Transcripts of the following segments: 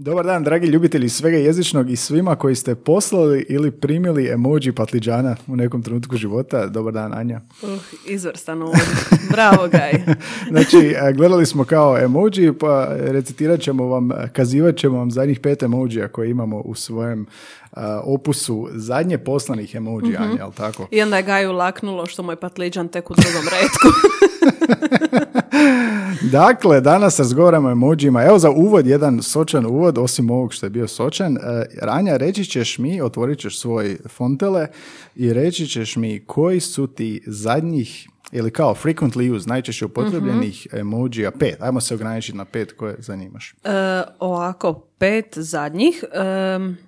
Dobar dan, dragi ljubitelji svega jezičnog i svima koji ste poslali ili primili emoji patliđana u nekom trenutku života. Dobar dan, Anja. Uh, izvrstan uvod. Bravo, Gaj. Znači, a, gledali smo kao emoji, pa recitirat ćemo vam, kazivat ćemo vam zadnjih pet emojija koje imamo u svojem a, opusu zadnje poslanih emoji, Anja, jel tako? I onda je Gaju laknulo što moj patliđan tek u drugom redku. Dakle, danas razgovaramo o emojima. Evo za uvod, jedan sočan uvod, osim ovog što je bio sočan. E, Ranja, reći ćeš mi, otvorit ćeš svoj fontele i reći ćeš mi koji su ti zadnjih ili kao frequently used, najčešće upotrebljenih emojija pet. Ajmo se ograničiti na pet koje zanimaš. E, ovako, pet zadnjih. Em,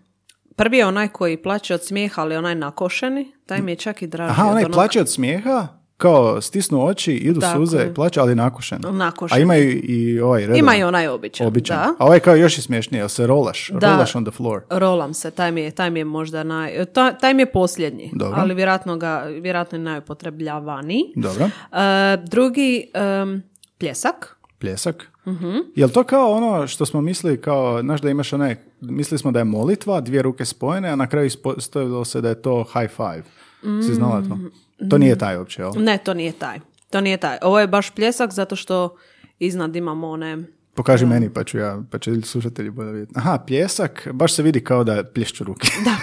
prvi je onaj koji plaće od smijeha, ali onaj nakošeni. Taj mi je čak i draži. Aha, od onaj onog- plaće od smijeha, kao stisnu oči, idu Tako suze, je. plaće, ali nakošen. Nakošen. A imaju i ovaj redovan. Ima i onaj običan. običan. Da. A ovaj kao još i smješniji, jel se rolaš, Da. rolaš on the floor. Rolam se, taj mi je, taj mi je možda naj... ta- taj mi je posljednji, Dobro. ali vjerojatno, ga, vjerojatno je najupotrebljavaniji. Dobro. E, drugi, em, pljesak. Pljesak. Mhm. Jel to kao ono što smo mislili kao, znaš da imaš onaj, mislili smo da je molitva, dvije ruke spojene, a na kraju ispostavilo se da je to high five. Si znala to? To nije taj uopće, jel? Ne, to nije taj. To nije taj. Ovo je baš pljesak zato što iznad imamo one... Pokaži meni pa ću ja, pa će slušatelji bolje vidjeti. Aha, pljesak, baš se vidi kao da plješću ruke. Da,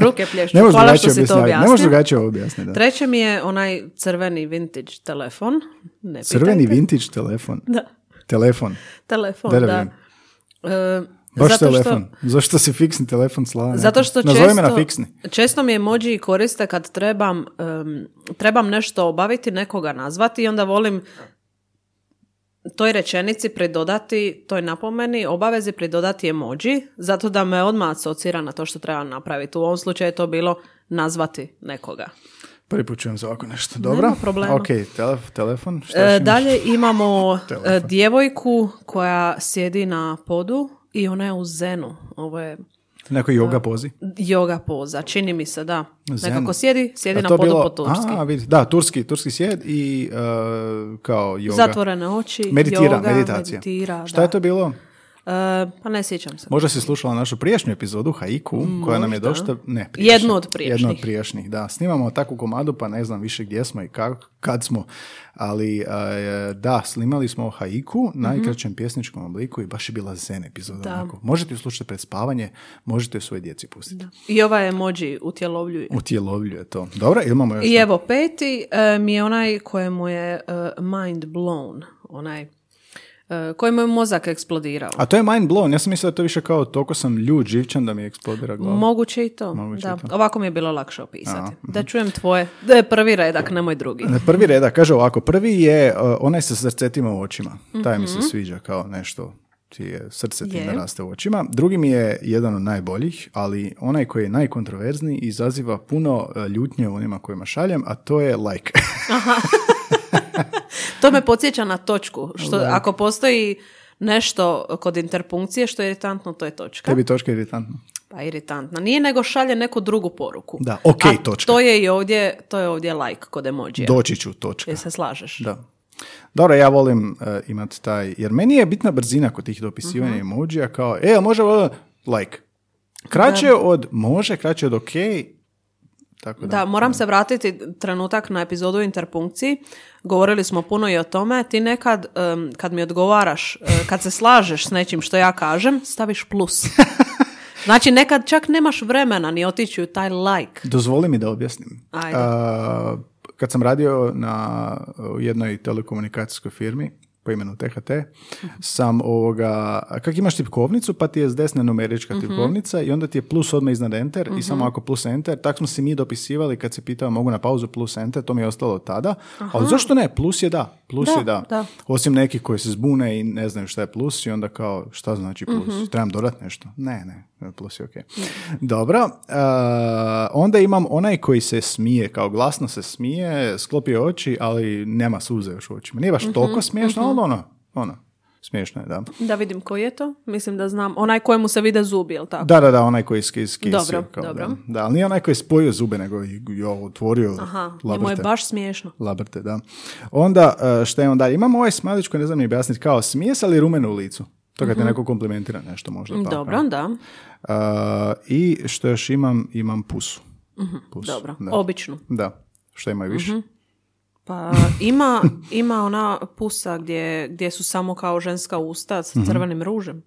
ruke plješću. ne Hvala što si to objasniti. Ne možeš objasnio. drugačije objasniti. Treće mi je onaj crveni vintage telefon. Ne Crveni pitajte. vintage telefon. Da, Telefon. telefon, Da, da da. vidim. Baš zato što- telefon. Zašto si fiksni telefon slava? Zato što Nazovi me na često, fiksni. često mi emoji koriste kad trebam, em, trebam nešto obaviti, nekoga nazvati i onda volim toj rečenici pridodati, toj napomeni, obavezi pridodati emoji, zato da me odmah asocira na to što trebam napraviti. U ovom slučaju je to bilo nazvati nekoga. Prvi put čujem za ovako nešto. Dobro. problema. Ok, telef- telefon. Šta E, dalje imamo Telefon. e, djevojku koja sjedi na podu i ona je u zenu. Ovo je Neko yoga pozi. yoga poza, čini mi se, da. Zen. Nekako sjedi, sjedi na podu bilo- po turski. A, vidi, da, turski, turski sjed i uh, kao yoga. Zatvorene oči, Meditira, yoga, meditacija. meditira, Šta da. je to bilo? E, pa ne sjećam se. Možda si slušala našu prijašnju epizodu, Haiku, koja nam je Možda. došta... Ne, prijašnja. Jednu od prijašnjih. Jednu od prijašnjih, da. Snimamo takvu komadu, pa ne znam više gdje smo i kak, kad smo. Ali, e, da, snimali smo haiku, najkraćem pjesničkom obliku i baš je bila zen epizoda. Da. onako. Možete ju slušati pred spavanje, možete ju svojoj djeci pustiti. I ovaj emoji utjelovljuje. Utjelovljuje to. Dobro, imamo još? I evo peti e, mi je onaj kojemu je mind blown, onaj e, kojemu je mozak eksplodirao. A to je mind blown. Ja sam mislio da to više kao toliko sam ljud, živčan da mi eksplodira glava. Moguće i to. Moguće da. i to. Ovako mi je bilo lakše opisati. Da čujem tvoje. Da je prvi redak, nemoj drugi. Na Prvi reda, kaže ovako, prvi je uh, onaj sa srcetima u očima. Taj mi Mhm. se sviđa kao nešto ti je srce ti naraste u očima. Drugi mi je jedan od najboljih, ali onaj koji je najkontroverzniji izaziva puno uh, ljutnje u onima kojima šaljem, a to je like. To me podsjeća na točku. Što, ako postoji nešto kod interpunkcije što je iritantno, to je točka. Tebi točka iritantna. Pa iritantna. Nije nego šalje neku drugu poruku. Da, ok, A točka. To je i ovdje, to je ovdje like kod emojija. Doći ću, točka. Jel se slažeš? Da. Dobro, ja volim uh, imati taj, jer meni je bitna brzina kod tih dopisivanja Mhm. emojija kao, e, može ovo, like. Kraće od može, kraće od ok, tako da. Da, moram se vratiti trenutak na epizodu interpunkciji. Govorili smo puno i o tome. Ti nekad, em, kad mi odgovaraš, e, kad se slažeš s nečim što ja kažem, staviš plus. Znači, nekad čak nemaš vremena ni otići u taj like. Dozvoli mi da objasnim. Ajde. A, kad sam radio na u jednoj telekomunikacijskoj firmi po imenu THT, sam ovoga, kak imaš tipkovnicu, pa ti je s desne numerička Mhm. tipkovnica i onda ti je plus odmah iznad enter i samo ako plus enter, tak smo se mi dopisivali kad se pitao mogu na pauzu plus enter, to mi je ostalo tada. Ali zašto ne? Plus je da. Plus Da, je da. da. Osim nekih koji se zbune i ne znaju šta je plus i onda kao šta znači plus? Mhm. Trebam dodat nešto? Ne, ne, plus je ok. Dobro, uh, onda imam onaj koji se smije, kao glasno se smije, sklopio oči, ali nema suze još u očima. Nije baš Mhm, toliko smiješno, ali ono, ono. Smiješno je, da. Da vidim koji je to. Mislim da znam. Onaj kojemu se vide zubi, jel tako? Da, da, da, onaj koji je skisio. Dobro, kao, dobro. Da. da, ali nije onaj koji je spojio zube, nego ovo otvorio Aha, njemu je baš smiješno. Labrte, da. Onda, e, šta imamo dalje? Imamo ovaj smajlić koji ne znam ni objasniti, kao smijes, ali rumeno u licu. To kad te neko komplimentira nešto možda. Pa, Mhm. Dobro, da. E, I što još imam? Imam pusu. Pusu, Dobro. Da. Običnu. da. Šta ima više? Pa ima, ima ona pusa gdje, gdje su samo kao ženska usta s crvenim ružem.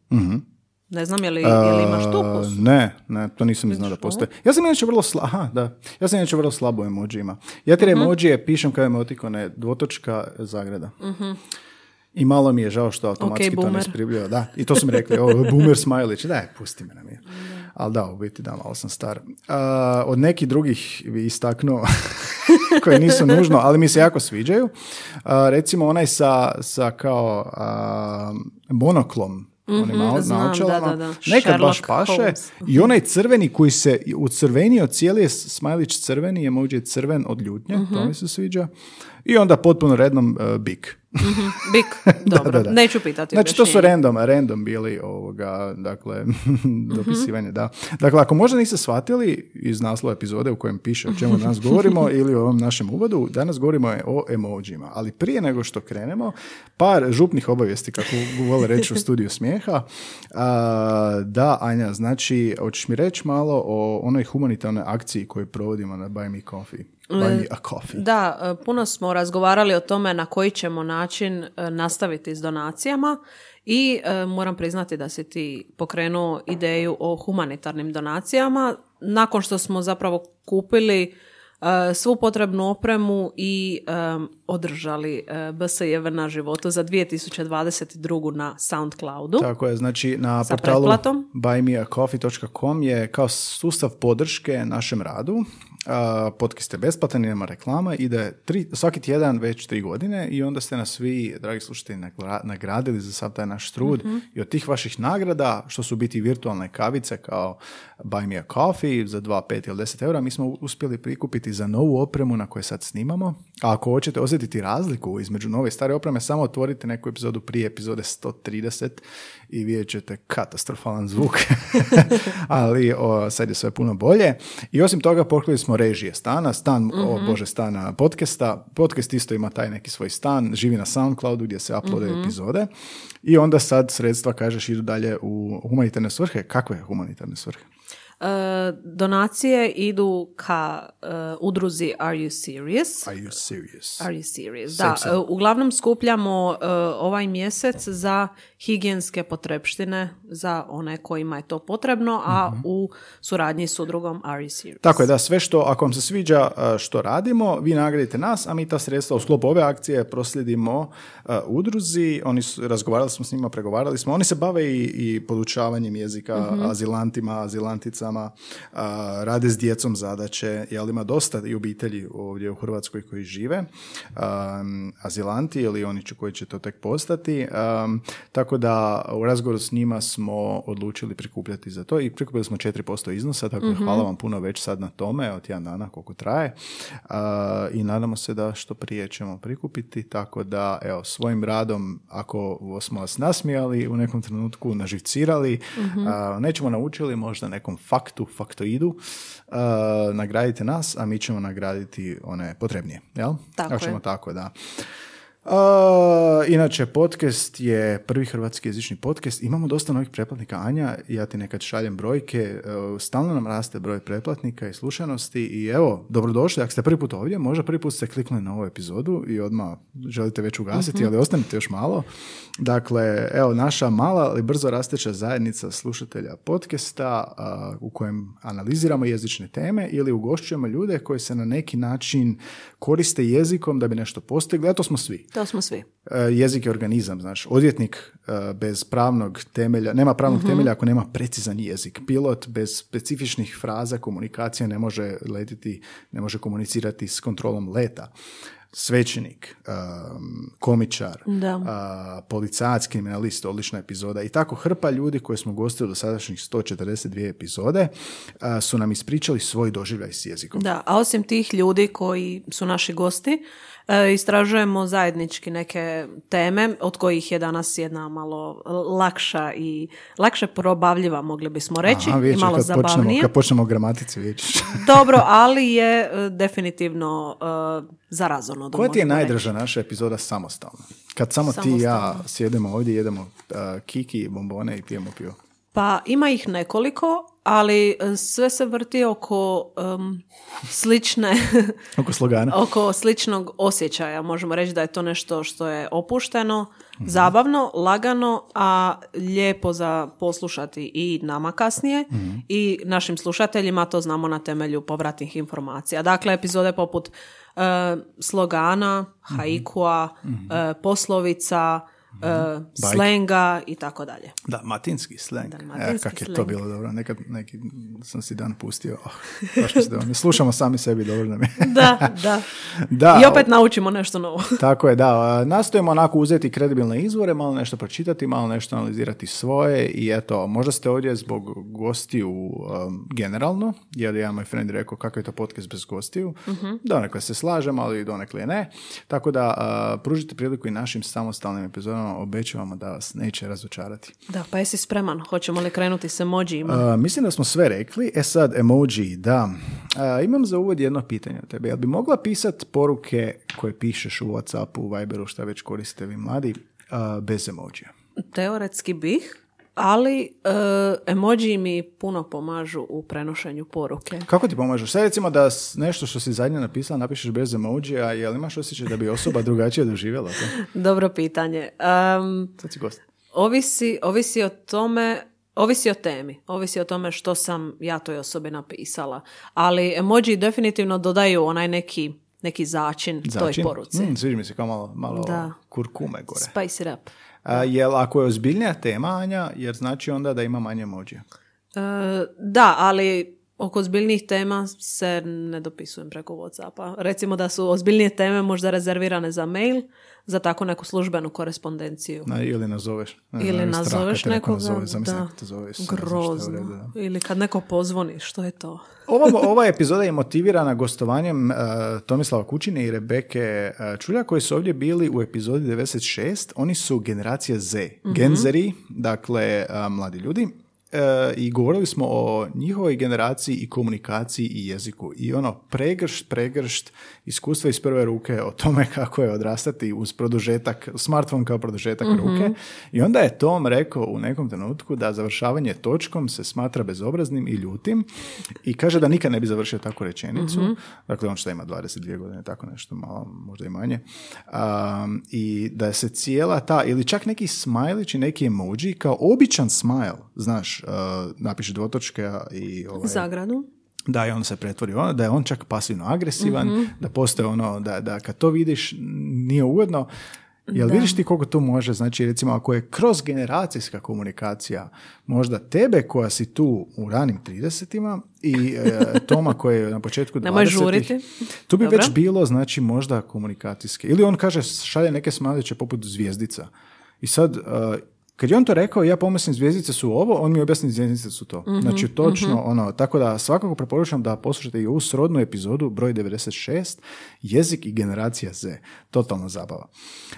Ne znam je li, je li imaš tu Uh, pusu. Ne, ne, to nisam ni znao da Vidiš, postoji. Ja sam inače vrlo aha, da. Ja sam inače vrlo slabo u emojijima. Ja te Mhm. emojije pišem kao emotikone, dvotočka zagrada. I malo mi je žao što automatski Ok, to ne. Da, i to su mi rekli, ovo boomer smajlić. Daj, pusti me na mir. Ali da, u biti da, malo sam star. A, od nekih drugih bi istaknuo koji nisu nužno, ali mi se jako sviđaju. A, recimo onaj sa, sa kao a, monoklom, na- znam, naočalama. da, da, da. Nekad baš Sherlock paše. Holmes. I onaj crveni koji se ucrvenio, cijeli je smajlić crveni, emoji je crven od ljutnje, Mhm. to mi se sviđa. I onda potpuno rednom uh, bik. Bik, dobro. da, da. Neću pitati Znači, to su random, random bili ovoga, dakle, dopisivanje, da. Dakle, ako možda niste shvatili iz naslova epizode u kojem piše o čemu danas govorimo ili o ovom našem uvodu, danas govorimo o emojima. Ali prije nego što krenemo, par župnih obavijesti, kako vole reći u studiju smijeha. A, da, Anja, znači, hoćeš mi reći malo o onoj humanitarnoj akciji koju provodimo na Buy Me Coffee? Buy Me a Coffee. Da, e, puno smo razgovarali o tome na koji ćemo način e, nastaviti s donacijama i e, moram priznati da si ti pokrenuo ideju o humanitarnim donacijama nakon što smo zapravo kupili svu potrebnu opremu i održali e, BSJV na životu za 2022. na Soundcloudu. Tako je, znači na portalu buymeacoffee.com je kao sustav podrške našem radu. Uh, podcast je besplatan, nema reklama, ide tri, svaki tjedan već tri godine i onda ste nas svi, dragi slušatelji, nagra- nagradili za sav taj naš trud i od tih vaših nagrada, što su biti virtualne kavice kao Buy Me a Coffee za 2, 5 ili 10 eura, mi smo uspjeli prikupiti za novu opremu na kojoj sad snimamo. A ako hoćete osjetiti razliku između nove i stare opreme, samo otvorite neku epizodu prije epizode 130 i vidjet ćete katastrofalan zvuk. Ali o, sad je sve puno bolje. I osim toga pokrili smo režije stana, stan, o bože, stana podcasta. Podcast isto ima taj neki svoj stan, živi na Soundcloudu gdje se uploadaju epizode. I onda sad sredstva, kažeš, idu dalje u humanitarne svrhe. Kakve humanitarne svrhe? E, donacije idu ka e, udruzi Are You Serious? Are you serious? Are you serious? Da, e, uglavnom skupljamo ovaj mjesec za higijenske potrepštine za one kojima je to potrebno, a u suradnji s udrugom serious? Mhm. Tako je, da, sve što, ako vam se sviđa a, što radimo, vi nagradite nas, a mi ta sredstva u sklopu ove akcije proslijedimo a, udruzi, oni su, razgovarali smo s njima, pregovarali smo, oni se bave i, i podučavanjem jezika azilantima, azilanticama, a, rade s djecom zadaće, jel ima dosta i obitelji ovdje u Hrvatskoj koji žive, um, azilanti ili oni koji će to tek postati, um, tako da u razgovoru s njima smo odlučili prikupljati za to i prikupili smo 4% iznosa, tako da hvala vam puno već sad na tome, od tjedan dana koliko traje Uh, i nadamo se da što prije ćemo prikupiti, tako da evo, svojim radom, ako smo vas nasmijali u nekom trenutku, naživcirali, uh, nećemo naučili, možda nekom faktu, faktoidu, uh, nagradite nas, a mi ćemo nagraditi one potrebnije, jel? Tako Ako ćemo je. tako, da. Uh, inače, podcast je prvi hrvatski jezični podcast. Imamo dosta novih pretplatnika. Anja, ja ti nekad šaljem brojke. Uh, stalno nam raste broj pretplatnika i slušanosti. I evo, dobrodošli. Ako ste prvi put ovdje, možda prvi put ste kliknuli na ovu epizodu i odmah želite već ugasiti, ali ostanite još malo. Dakle, evo, naša mala ali brzo rasteća zajednica slušatelja podcasta uh, u kojem analiziramo jezične teme ili ugošćujemo ljude koji se na neki način koriste jezikom da bi nešto postigli, a to smo svi. To smo svi. E, jezik je organizam, znaš, odvjetnik e, bez pravnog temelja, nema pravnog temelja ako nema precizan jezik. Pilot bez specifičnih fraza komunikacije ne može letiti, ne može komunicirati s kontrolom leta. svećenik, um, komičar, Da. policajac, kriminalist, odlična epizoda i tako hrpa ljudi koje smo gostili do sadašnjih 142 epizode su nam ispričali svoj doživljaj s jezikom. Da, a osim tih ljudi koji su naši gosti, e, istražujemo zajednički neke teme od kojih je danas jedna malo lakša i lakše probavljiva, mogli bismo reći, Aha, i malo kad počnemo, zabavnije. kad počnemo gramatici, ćeš. Dobro, ali je e, definitivno uh, zarazono. da Koja ti je najdraža naša epizoda samostalno? Kad samo ti i ja Samostalno. sjedemo ovdje, jedemo a, kiki, bombone i pijemo pivo. Pa ima ih nekoliko, ali e, sve se vrti oko em, slične, Oko slogana. oko sličnog osjećaja. Možemo reći da je to nešto što je opušteno, zabavno, lagano, a lijepo za poslušati i nama kasnije i našim slušateljima, to znamo na temelju povratnih informacija. Dakle, epizode poput e, slogana, haikua, e, poslovica, e, slenga i tako dalje. Da, matinski. Dalmatinski e, kak je to bilo dobro. Nekad neki sam si dan pustio. Oh, baš mi slušamo sami sebi, dobro nam je. Da, da. Da, I opet naučimo nešto novo. Tako je, da. Nastojimo onako uzeti kredibilne izvore, malo nešto pročitati, malo nešto analizirati svoje i eto, možda ste ovdje zbog gostiju um, generalno, jer je jedan moj friend rekao kakav je to podcast bez gostiju. Donekle se slažem, ali donekle ne. Tako da a, pružite priliku i našim samostalnim epizodama, obećavamo da vas neće razočarati. Da, pa jesi spreman? Hoćemo li krenuti s emojijima? Mislim da smo sve rekli. E sad, emoji, da. A, imam za uvod jedno pitanje od tebe. Jel bi mogla pisat poruke koje pišeš u Whatsappu, u Viberu, šta već koriste vi mladi, a, bez emojija? Teoretski bih, ali uh, emoji mi puno pomažu u prenošenju poruke. Kako ti pomažeš? Sad recimo da nešto što si zadnje napisala napišeš bez emojija, jel imaš osjećaj da bi osoba drugačije doživjela to? Dobro pitanje. Um, Sad si gost. ovisi, ovisi o tome Ovisi o temi, ovisi o tome što sam ja toj osobi napisala. Ali emoji definitivno dodaju onaj neki, neki začin, toj Začin? poruci. Mm, sviđa mi se kao malo, malo Da. kurkume gore. Spice it up. A, jel ako je ozbiljnija tema, Anja, jer znači onda da ima manje emojija? E, da, ali oko ozbiljnijih tema se ne dopisujem preko Whatsappa. Recimo da su ozbiljnije teme možda rezervirane za mail, za tako neku službenu korespondenciju. Na, ili nazoveš. Ne Ili nazoveš nekoga, nazove, da, te zove, Isuse, ne znam šta je u grozno. redu, da. Ili kad neko pozvoni, što je to? Ova, ova epizoda je motivirana gostovanjem uh, Tomislava Kućine i Rebeke uh, Čulja koji su ovdje bili u epizodi 96. Oni su generacija Z, genzeri, dakle uh, mladi ljudi. Uh, I govorili smo o njihovoj generaciji i komunikaciji i jeziku. I ono, pregršt, pregršt iskustva iz prve ruke o tome kako je odrastati uz produžetak, smartphone kao produžetak ruke. I onda je Tom rekao u nekom trenutku da završavanje točkom se smatra bezobraznim i ljutim i kaže da nikad ne bi završio takvu rečenicu. Dakle, on što ima 22 godine, tako nešto malo, možda i manje. Um, I da se cijela ta, ili čak neki smajlić i neki emoji kao običan smile, znaš, uh, napiše dvotočke i ovaj, Zagradu? da je on se pretvori ono, da je on čak pasivno agresivan, Mhm. da postoje ono, da, da kad to vidiš nije ugodno, Jel vidiš ti koliko to može, znači recimo ako je kroz generacijska komunikacija možda tebe koja si tu u ranim 30-ima i e, Toma koji je na početku 20 Nemoj žuriti. tu bi Dobro. već bilo znači možda komunikacijske. Ili on kaže šalje neke smaliće poput zvijezdica. I sad e, kad je on to rekao, ja pomislim zvijezdice su ovo, on mi objasni zvijezdice su to. Mhm, Znači točno ono, tako da svakako preporučam da poslušate i ovu srodnu epizodu, broj 96, jezik i generacija Z. Totalna zabava.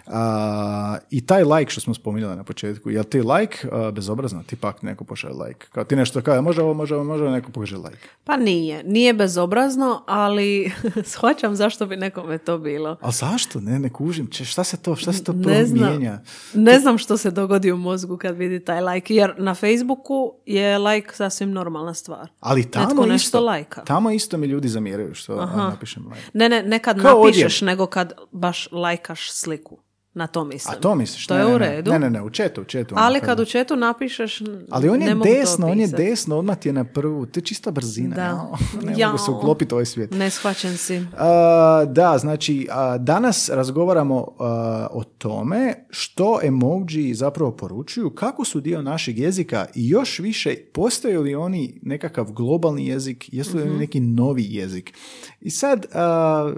A, I taj like što smo spominjali na početku, jel ti like a, bezobrazno? Ti pak neko pošalje like. Kao ti nešto kaže, može ovo, može ovo, može neko pokaže like. Pa nije. Nije bezobrazno, ali shvaćam zašto bi nekome to bilo. Ali zašto? Ne, ne kužim. Če, šta se to, šta se to Ne znam. promijenja? Ne znam što se dogodi u mozgu kad vidi taj like, jer na Facebooku je like sasvim normalna stvar. Ali tamo Netko nešto isto, lajka. tamo isto mi ljudi zamjeraju što a, napišem like. Ne, ne, ne kad Kao napišeš, nego kad baš lajkaš sliku. Na to mislim. A to misliš? To Ne, je ne, u ne. redu. Ne, ne, ne, u četu, u četu. ono Ali kad- u četu napišeš, Ali on ne je desno, on je desno, odmah ti je na prvu. To je čista brzina. Da. Ne Jao. mogu se uklopiti ovaj svijet. Neshvaćen si. A, da, znači a, danas razgovaramo a, o tome što emoji zapravo poručuju, kako su dio našeg jezika i još više postoje li oni nekakav globalni jezik, jesu li oni neki novi jezik. I sad,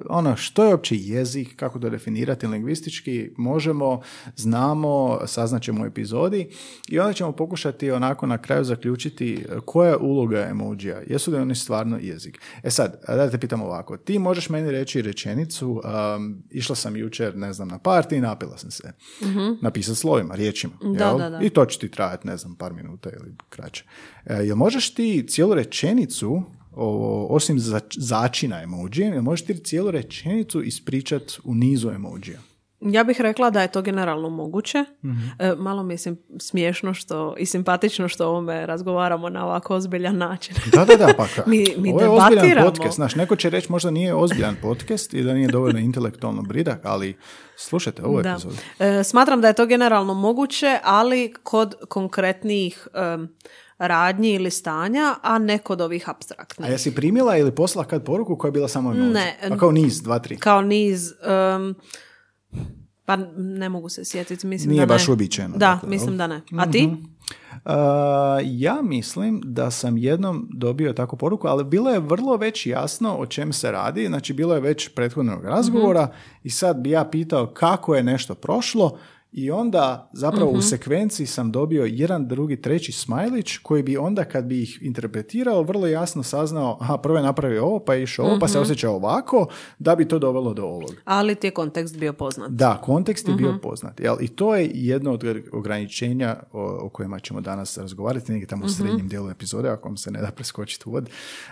ono, što je uopće jezik, kako to definirati lingvistički, možemo, znamo, saznaćemo u epizodi i onda ćemo pokušati onako na kraju zaključiti koja je uloga emojija, jesu li oni stvarno jezik. E sad, da te pitam ovako, ti možeš meni reći rečenicu, um, išla sam jučer, ne znam, na party i napila sam se. Napisati slovima, riječima. Da, jel? da, da. I to će ti trajati, ne znam, par minuta ili kraće. E, jel možeš ti cijelu rečenicu, o- osim za, začina jel možeš ti cijelu rečenicu ispričat u nizu emojija? Ja bih rekla da je to generalno moguće. Mhm. E, malo mi je smiješno što, i simpatično što o ovome razgovaramo na ovako ozbiljan način. Da, da, da, pa ka- Mi- mi Ovo je ozbiljan podcast, znaš, neko će reći možda nije ozbiljan podcast i da nije dovoljno intelektualno bridak, ali slušajte ovu Da. epizodu. E, smatram da je to generalno moguće, ali kod konkretnijih em, radnji ili stanja, a ne kod ovih A abstraktnih. jesi primila ili poslala kad poruku koja je bila samo emoji? Ne. Pa kao niz, dva, tri. Kao niz... pa ne mogu se sjetiti, mislim Nije da baš ne. uobičajeno, Da, dakle, mislim da ne. A ti? Uh, ja mislim da sam jednom dobio takvu poruku, ali bilo je vrlo već jasno o čem se radi. Znači, bilo je već prethodnog razgovora i sad bi ja pitao kako je nešto prošlo i onda zapravo u sekvenciji sam dobio jedan, drugi, treći smajlić koji bi onda kad bi ih interpretirao vrlo jasno saznao, aha, prvo je napravio ovo, pa je išao ovo, pa se osjeća ovako, da bi to dovelo do ovog. Ali ti je kontekst bio poznat. Da, kontekst je bio poznat. Jel? I to je jedno od ograničenja o, o kojima ćemo danas razgovarati, negdje tamo u srednjem dijelu epizode, ako vam se ne da preskočiti uvod,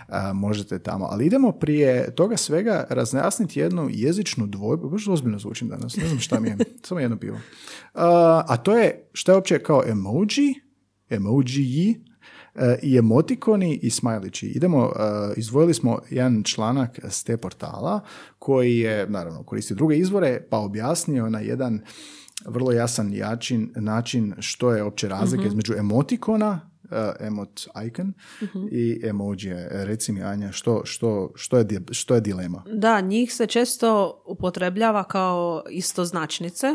a, možete tamo. Ali idemo prije toga svega razjasniti jednu jezičnu dvojbu, baš ozbiljno zvučim danas, ne znam šta mi je, samo jedno pivo. A, a to je što je uopće kao emoji, emoji i emotikoni i smajlići. Idemo, e, izdvojili smo jedan članak s te portala koji je, naravno, koristi druge izvore, pa objasnio na jedan vrlo jasan jačin, način što je opće razlika između emotikona, e, emot icon i emoji. Reci mi, Anja, što, što, što, je, što je dilema? Da, njih se često upotrebljava kao istoznačnice,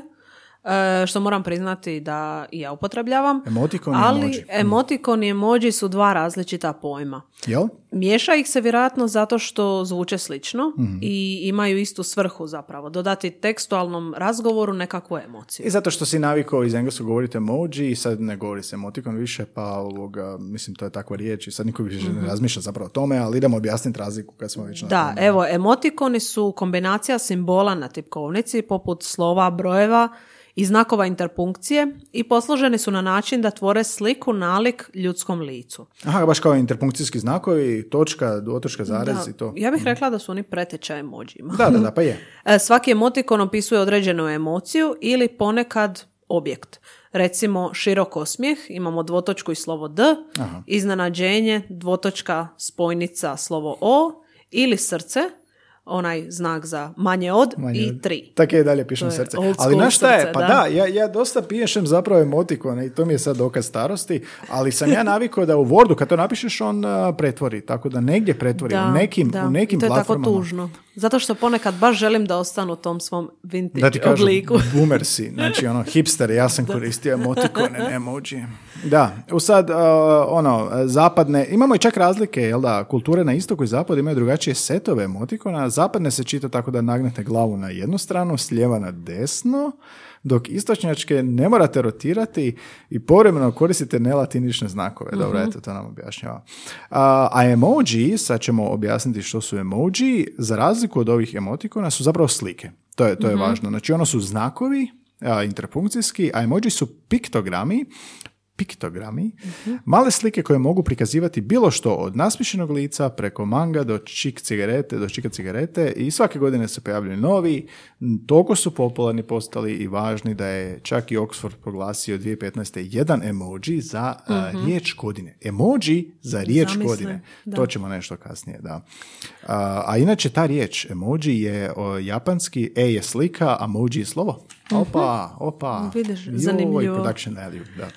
e, što moram priznati da i ja upotrebljavam. Emotikon i Ali emoji. emotikon i emoji su dva različita pojma. Jel? Miješa ih se vjerojatno zato što zvuče slično Mhm. i imaju istu svrhu zapravo. Dodati tekstualnom razgovoru nekakvu emociju. I zato što si navikao iz engleskog govoriti emoji i sad ne govori se emotikon više, pa ovoga, mislim, to je takva riječ i sad niko više ne razmišlja zapravo o tome, ali idemo objasniti razliku kad smo već na Da, tome. evo, emotikoni su kombinacija simbola na tipkovnici poput slova, brojeva i znakova interpunkcije i posloženi su na način da tvore sliku nalik ljudskom licu. Aha, baš kao interpunkcijski znakovi, točka, dvotočka, zarez Da, i to. Ja bih rekla da su oni preteča emojima. Da, da, da, pa je. E, Svaki emotikon opisuje određenu emociju ili ponekad objekt. Recimo širok osmijeh, imamo dvotočku i slovo D, Aha. iznenađenje, dvotočka spojnica slovo O ili srce, onaj znak za manje od Manje i od- tri. Tako je dalje pišem je srce. Ali znaš šta je? Pa da. da, ja, ja dosta pišem zapravo emotikone i to mi je sad dokaz starosti, ali sam ja navikao da u Wordu kad to napišeš on a, pretvori, tako da negdje pretvori, Da, u nekim, da. u nekim I to je tako platformama. tužno. Zato što ponekad baš želim da ostanu u tom svom vintage Da ti kažem, obliku. boomer si, znači ono, hipster, ja sam koristio emotikone, ne emoji. Da, u sad, uh, ono, zapadne, imamo i čak razlike, jel da, kulture na istoku i zapadu imaju drugačije setove emotikona, zapadne se čita tako da nagnete glavu na jednu stranu, s lijeva na desno, dok istočnjačke ne morate rotirati i povremeno koristite nelatinične znakove. Dobro, eto, to nam objašnjava. A, a emoji, sad ćemo objasniti što su emoji, za razliku od ovih emotikona su zapravo slike. To je, to je važno. Znači, ono su znakovi, a, interfunkcijski, a emoji su piktogrami, piktogrami, male slike koje mogu prikazivati bilo što od nasmišenog lica preko manga do čik cigarete, do čika cigarete i svake godine se pojavljaju novi, toliko su popularni postali i važni da je čak i Oxford proglasio 2015. jedan emoji za a, riječ godine. Emoji za riječ Zamisli, godine. da. To ćemo nešto kasnije, da. A, a inače ta riječ emoji je o, japanski, e je slika, a emoji je slovo. Opa, opa. Vidiš, Joj, zanimljivo. production value, da. Uh,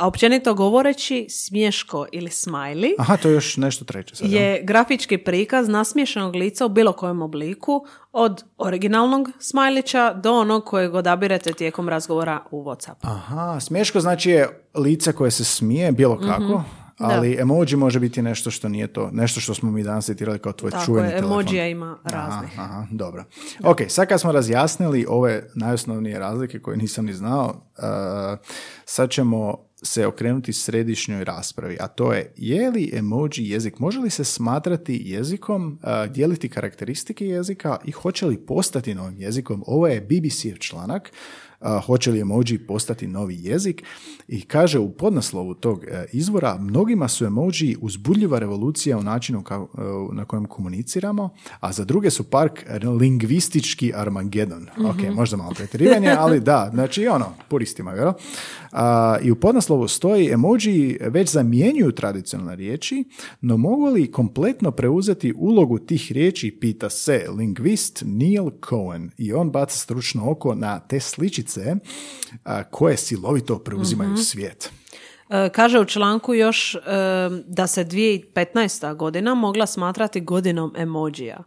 a općenito govoreći, smješko ili smiley Aha, to je još nešto treće sad. je grafički prikaz nasmiješenog lica u bilo kojem obliku, od originalnog smajlića do onog kojeg odabirete tijekom razgovora u Whatsappu. Aha, smješko znači je lice koje se smije, bilo Mhm. kako, ali emoji može biti nešto što nije to, nešto što smo mi danas citirali kao tvoj Tako čuveni je, telefon. emojija ima raznih. Aha, aha, dobro. Ok, sad kad smo razjasnili ove najosnovnije razlike koje nisam ni znao, uh, sad ćemo se okrenuti središnjoj raspravi, a to je je li emoji jezik, može li se smatrati jezikom, uh, dijeliti karakteristike jezika i hoće li postati novim jezikom? Ovo je BBC-ev članak, uh, hoće li emoji postati novi jezik i kaže u podnaslovu tog e, izvora mnogima su emoji uzbudljiva revolucija u načinu kao- e, na kojem komuniciramo, a za druge su park lingvistički Armagedon. Ok, možda malo pretjerivanje, ali da, znači ono, puristima, jel? A, I u podnaslovu stoji emoji već zamjenjuju tradicionalne riječi, no mogu li kompletno preuzeti ulogu tih riječi, pita se lingvist Neil Cohen i on baca stručno oko na te sličice a, koje silovito preuzimaju svijet. E, Kaže u članku još e, da se 2015. godina mogla smatrati godinom emojija.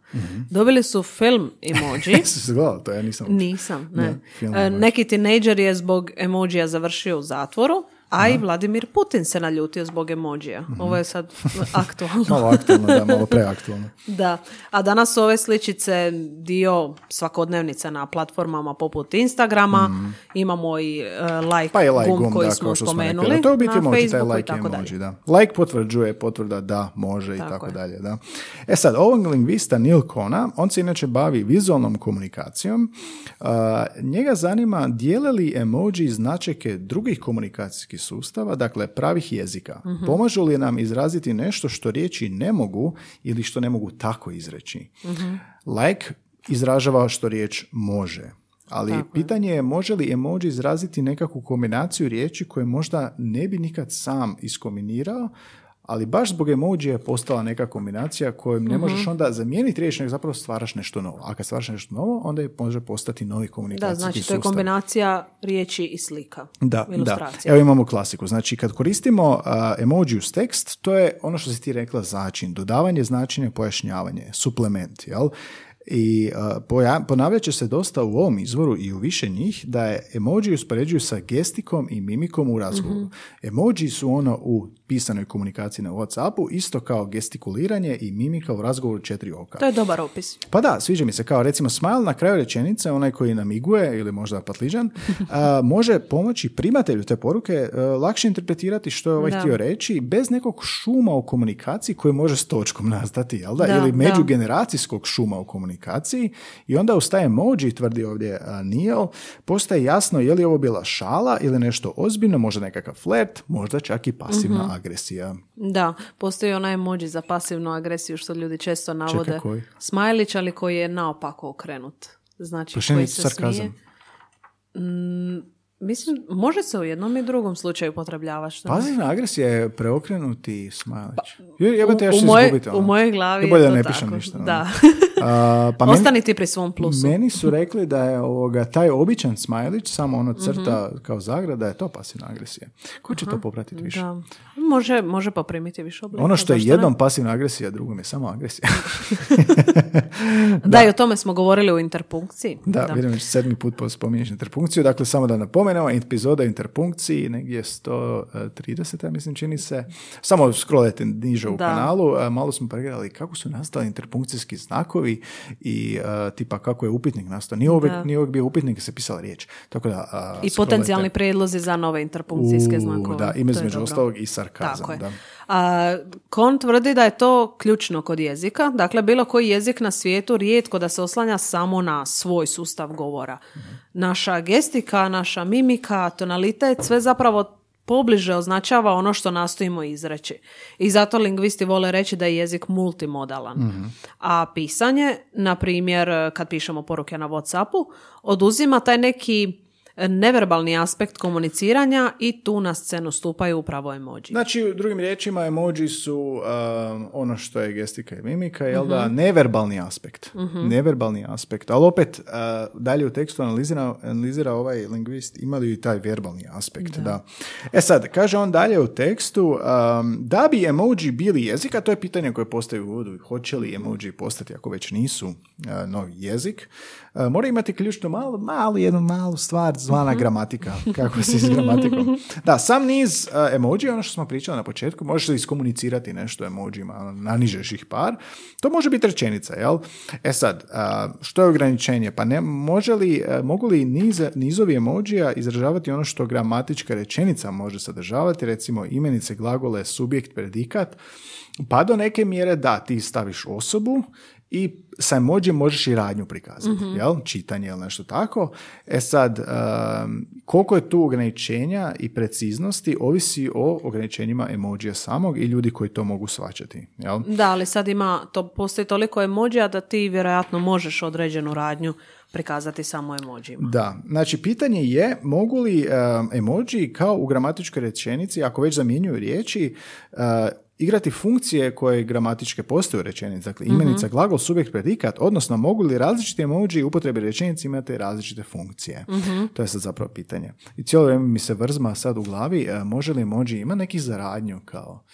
Dobili su film emoji. Gledala to? Ja nisam. Nisam, ne. Ne, E. Neki tinejdžer je zbog emojija završio u zatvoru, a i Vladimir Putin se naljutio zbog emojija. Ovo je sad aktualno. Malo aktualno, da, malo preaktualno. Da, a danas su ove sličice dio svakodnevnice na platformama poput Instagrama, imamo i e, like, Mhm. Pa i like gum gum, koji da, smo smo spomenuli Da, to je u biti emoji, taj like tako emoji, dalje. da. Like potvrđuje, potvrda da, može i Tako tako je. dalje, da. E sad, ovog lingvista Neil Kona, on se inače bavi vizualnom komunikacijom. Njega zanima dijele li emoji značajke drugih komunikacijskih sustava, dakle pravih jezika. Mhm. Pomažu li nam izraziti nešto što riječi ne mogu ili što ne mogu tako izreći? Mhm. Like izražava što riječ može. Ali pitanje je može li emoji izraziti nekakvu kombinaciju riječi koje možda ne bi nikad sam iskombinirao, ali baš zbog emojija je postala neka kombinacija kojom ne možeš onda zamijeniti riječ, nego zapravo stvaraš nešto novo. A kad stvaraš nešto novo, onda je može postati novi Da, komunikacijski znači to sustav. je kombinacija riječi i slika. Da, da. Evo imamo klasiku. Znači, kad koristimo uh, emoji uz tekst, to je ono što si ti rekla začin. Dodavanje značenja, pojašnjavanje, suplement, jel? I uh, poja- ponavljat će se dosta u ovom izvoru i u više njih da je emoji uspoređuju sa gestikom i mimikom u razgovoru. Mhm. Emoji su ono u pisanoj komunikaciji na Whatsappu, isto kao gestikuliranje i mimika u razgovoru četiri oka. To je dobar opis. Pa da, sviđa mi se kao recimo smile na kraju rečenice, onaj koji namiguje ili možda patližan, a, može pomoći primatelju te poruke a, lakše interpretirati što je ovaj Da. htio reći bez nekog šuma u komunikaciji koji može s točkom nastati, jel da? Da, ili da. međugeneracijskog šuma u komunikaciji i onda uz taj emoji, tvrdi ovdje Neil, postaje jasno je li ovo bila šala ili nešto ozbiljno, možda nekakav flirt, možda čak i pasivna Mhm. Agresija. Da, postoji onaj emoji za pasivnu agresiju što ljudi često navode. koji? Smajlić, ali koji je naopako okrenut. Znači, Pa koji se sarkazam? smije. Mm, mislim, može se u jednom i drugom slučaju upotrebljavati. Što Pasivna agresija je preokrenuti smajlić. Jebote, ja Pa, u, izgubiti, ono. u mojoj glavi Je bolje je da ne tako. ništa. ono. Da. A, pa meni, Ostani ti pri svom plusu. meni su rekli da je ovoga, taj običan smajlić, samo ono crta Mhm. kao zagrada, je to pasivna agresija. Ko će to popratiti više? Da. Može, može poprimiti više oblika. Ono što je zašto ne? jednom pasivna agresija, drugom je samo agresija. Da, i o tome smo govorili u interpunkciji. Da, vidim već sedmi put po- spominješ interpunkciju. Dakle, samo da napomenemo, epizoda o interpunkciji, negdje 130, ja mislim, čini se. Samo scrollajte niže u Da. kanalu. a, Malo smo pregledali kako su nastali interpunkcijski znakovi i a, tipa kako je upitnik nastao. Nije uvijek, Da. nije uvijek bio upitnik, se pisala riječ. Tako da, a, I potencijalni prijedlozi za nove interpunkcijske znakove. Da, ime između ostalog i sarkazam. Tako je. Da. A, Kon tvrdi da je to ključno kod jezika. Dakle, bilo koji jezik na svijetu rijetko da se oslanja samo na svoj sustav govora. Naša gestika, naša mimika, tonalitet, sve zapravo pobliže označava ono što nastojimo izreći. I zato lingvisti vole reći da je jezik multimodalan. A pisanje, na primjer, kad pišemo poruke na Whatsappu, oduzima taj neki neverbalni aspekt komuniciranja i tu na scenu stupaju upravo emoji. Znači, u drugim riječima, emoji su um, ono što je gestika i mimika, jel da, neverbalni aspekt. Neverbalni aspekt. Ali opet, uh, dalje u tekstu analizira, analizira ovaj lingvist, ima li i taj verbalni aspekt. Da. E sad, kaže on dalje u tekstu, um, da bi emoji bili jezik, a to je pitanje koje postoji u uvodu, hoće li emoji postati, ako već nisu, novi jezik, uh, mora imati ključnu malu, malu, jednu malu stvar zvana gramatika, kako se s gramatikom. Da, sam niz uh, emoji, ono što smo pričali na početku, možeš li iskomunicirati nešto emojima, ono, nanižeš ih par, to može biti rečenica, jel? E sad, što je ograničenje? Pa ne, može li, mogu li nize, nizovi emojija izražavati ono što gramatička rečenica može sadržavati, recimo imenice, glagole, subjekt, predikat, pa do neke mjere da, ti staviš osobu i sa emoji možeš i radnju prikazati, jel? Čitanje ili nešto tako. E sad, um, koliko je tu ograničenja i preciznosti ovisi o ograničenjima emojija samog i ljudi koji to mogu svačati, jel? Da, ali sad ima, to postoji toliko emojija da ti vjerojatno možeš određenu radnju prikazati samo emojima. Da, znači pitanje je mogu li um, emoji kao u gramatičkoj rečenici, ako već zamjenjuju riječi, uh, igrati funkcije koje gramatičke postoje u rečenici, dakle imenica, glagol, subjekt, predikat, odnosno mogu li različiti emoji upotrebe rečenici imati različite funkcije? To je sad zapravo pitanje. I cijelo vrijeme mi se vrzma sad u glavi, e, može li emoji ima neki zaradnju kao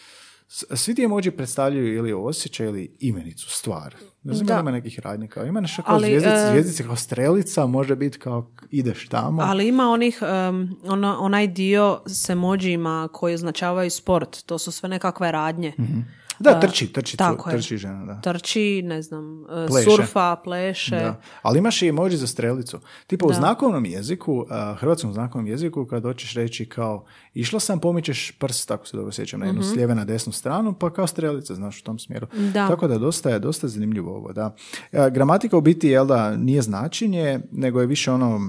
Svi ti emoji predstavljaju ili osjećaj ili imenicu, stvar. Ne znam Da. ima nekih radnji kao, ima nešto kao Ali, zvijezdice, e, zvijezdice kao strelica, može biti kao ideš tamo. Ali ima onih, um, ono, onaj dio s emojima koji označavaju sport. To su sve nekakve radnje. Da, trči, trči, tako je. trči žena, da. Trči, ne znam, e, Pleše. surfa, pleše. Da. Ali imaš i emoji za strelicu. Tipa u znakovnom jeziku, a, hrvatskom znakovnom jeziku, kad hoćeš reći kao išla sam, pomičeš prst, tako se dobro sjećam, na jednu s lijeve na desnu stranu, pa kao strelica, znaš, u tom smjeru. Da. Tako da dosta je, dosta je zanimljivo ovo, da. E, gramatika u biti, jel da, nije značenje, nego je više ono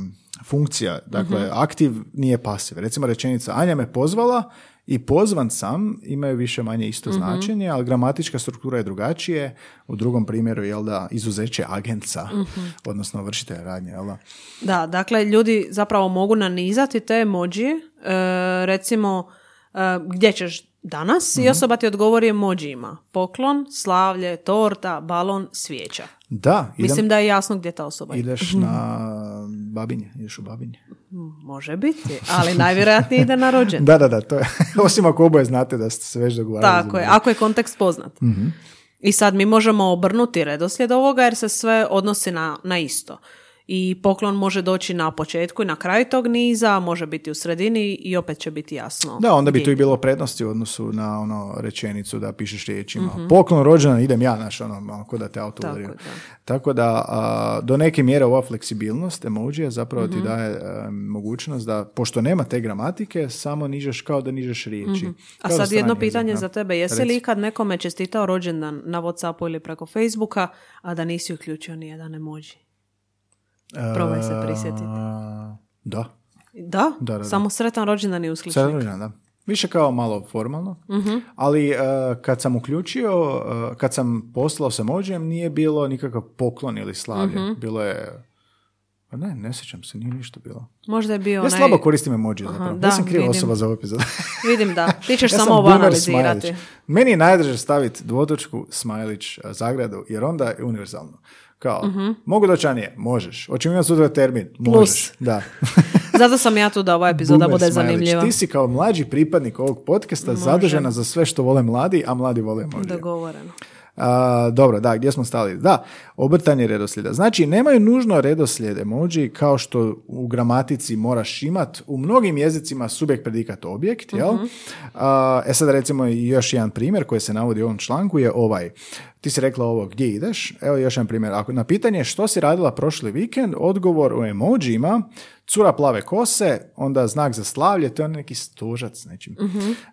funkcija. Dakle, aktiv nije pasiv. Recimo rečenica, Anja me pozvala, i pozvan sam imaju više manje isto značenje, ali gramatička struktura je drugačije. U drugom primjeru je da izuzeće agenca, odnosno vršitelja radnje, jel da? Da, dakle, ljudi zapravo mogu nanizati te emoji, e, recimo, e, gdje ćeš danas i osoba ti odgovori emojima. Poklon, slavlje, torta, balon, svijeća. Da, idem, Mislim da je jasno gdje ta osoba ide. ideš na babinje, ideš u babinje. Može biti, ali najvjerojatnije ide na rođen. Da, da, da, to je, osim ako oboje znate da ste se već dogovarali. Tako je, ako je kontekst poznat. I sad mi možemo obrnuti redoslijed ovoga jer se sve odnosi na, na isto. I poklon može doći na početku i na kraju tog niza, može biti u sredini i opet će biti jasno. Da, onda bi tu i bilo prednosti u odnosu na ono rečenicu da pišeš riječima. Poklon rođena, idem ja, znaš, ono, malo ko da te auto Tako da. Tako da, a, do neke mjere ova fleksibilnost emojija zapravo Mhm. ti daje e, mogućnost da, pošto nema te gramatike, samo nižeš kao da nižeš riječi. Mhm. A sad jedno jezik, pitanje za tebe. Jesi Reci. li ikad nekome čestitao rođendan na Whatsappu ili preko Facebooka, a da nisi uključio ni jedan emoji? Probaj se prisjetiti. A, Da, Da? Da, da, da. Samo sretan rođendan i uskličnik. Sad rođendan, da. Više kao malo formalno, Mhm. ali e, kad sam uključio, e, kad sam poslao s emojijem, nije bilo nikakav poklon ili slavlje. Mhm. Bilo je, pa ne, ne sjećam se, nije ništa bilo. Možda je bio Ja onaj... slabo koristim emoji zapravo. da, ja sam kriva vidim. osoba za ovu epizodu. Vidim da. Ti ćeš Ja samo sam ovo analizirati. smajlić. Meni je najdraže staviti dvotočku, smajlić, zagradu, jer onda je univerzalno. Kao, mogu doći ranije? Možeš. Hoćemo imati sutra termin? Možeš. Da. Zato sam ja tu da ova epizoda bude zanimljiva. Ti si kao mlađi pripadnik ovog podcasta zadužena za sve što vole mladi, a mladi vole emoji. Dogovoreno. A, dobro, da, gdje smo stali? Da, obrtanje redoslijeda. Znači, nemaju nužno redoslijed emoji kao što u gramatici moraš imat. U mnogim jezicima subjekt predikat objekt, jel? A, e sad recimo još jedan primjer koji se navodi u ovom članku je ovaj. Ti si rekla ovo, gdje ideš? Evo još jedan primjer. Ako na pitanje što si radila prošli vikend, odgovor u emojima, cura plave kose, onda znak za slavlje, to je neki stožac nečim.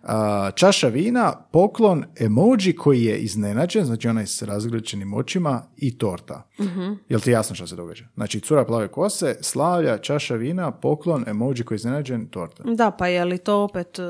A, čaša vina, poklon, emoji koji je iznenađen, znači onaj s razgrčenim očima i torta. Jel ti jasno što se događa? Znači cura plave kose, slavlja, čaša vina, poklon, emoji koji je iznenađen, torta. Da, pa je li to opet e,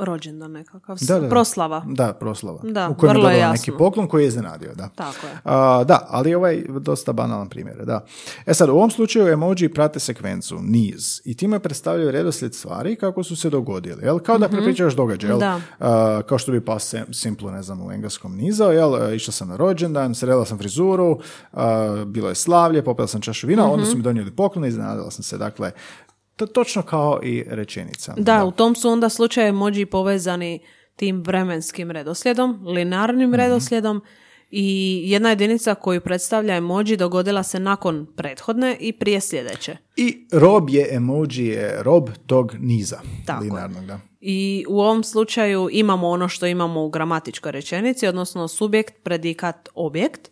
rođendan nekakav, Da, da, proslava. Da, proslava. Da, u kojem je vrlo je dobila jasno. neki poklon koji je iznenadio, da. Tako je. A, da, ali ovaj dosta banalan primjer, da. E sad, u ovom slučaju emoji prate sekvencu, niz, i time predstavljaju redoslijed stvari kako su se dogodili, jel? Kao da prepričavaš događaj, jel? Da. A, kao što bi pa sim- simple, ne znam, u engleskom nizao, jel? E, Išla sam na rođendan, sredila sam frizuru, a, bilo je slavlje, popila sam čašu vina, onda Mhm. su mi donijeli poklon i iznenadila sam se, dakle, to točno kao i rečenica. Da, u tom su onda slučaju emoji povezani tim vremenskim redoslijedom, linarnim Mhm. redoslijedom i jedna jedinica koju predstavlja emoji dogodila se nakon prethodne i prije sljedeće. I rob je, emoji je rob tog niza, Tako linarnog, da. I u ovom slučaju imamo ono što imamo u gramatičkoj rečenici, odnosno subjekt, predikat, objekt.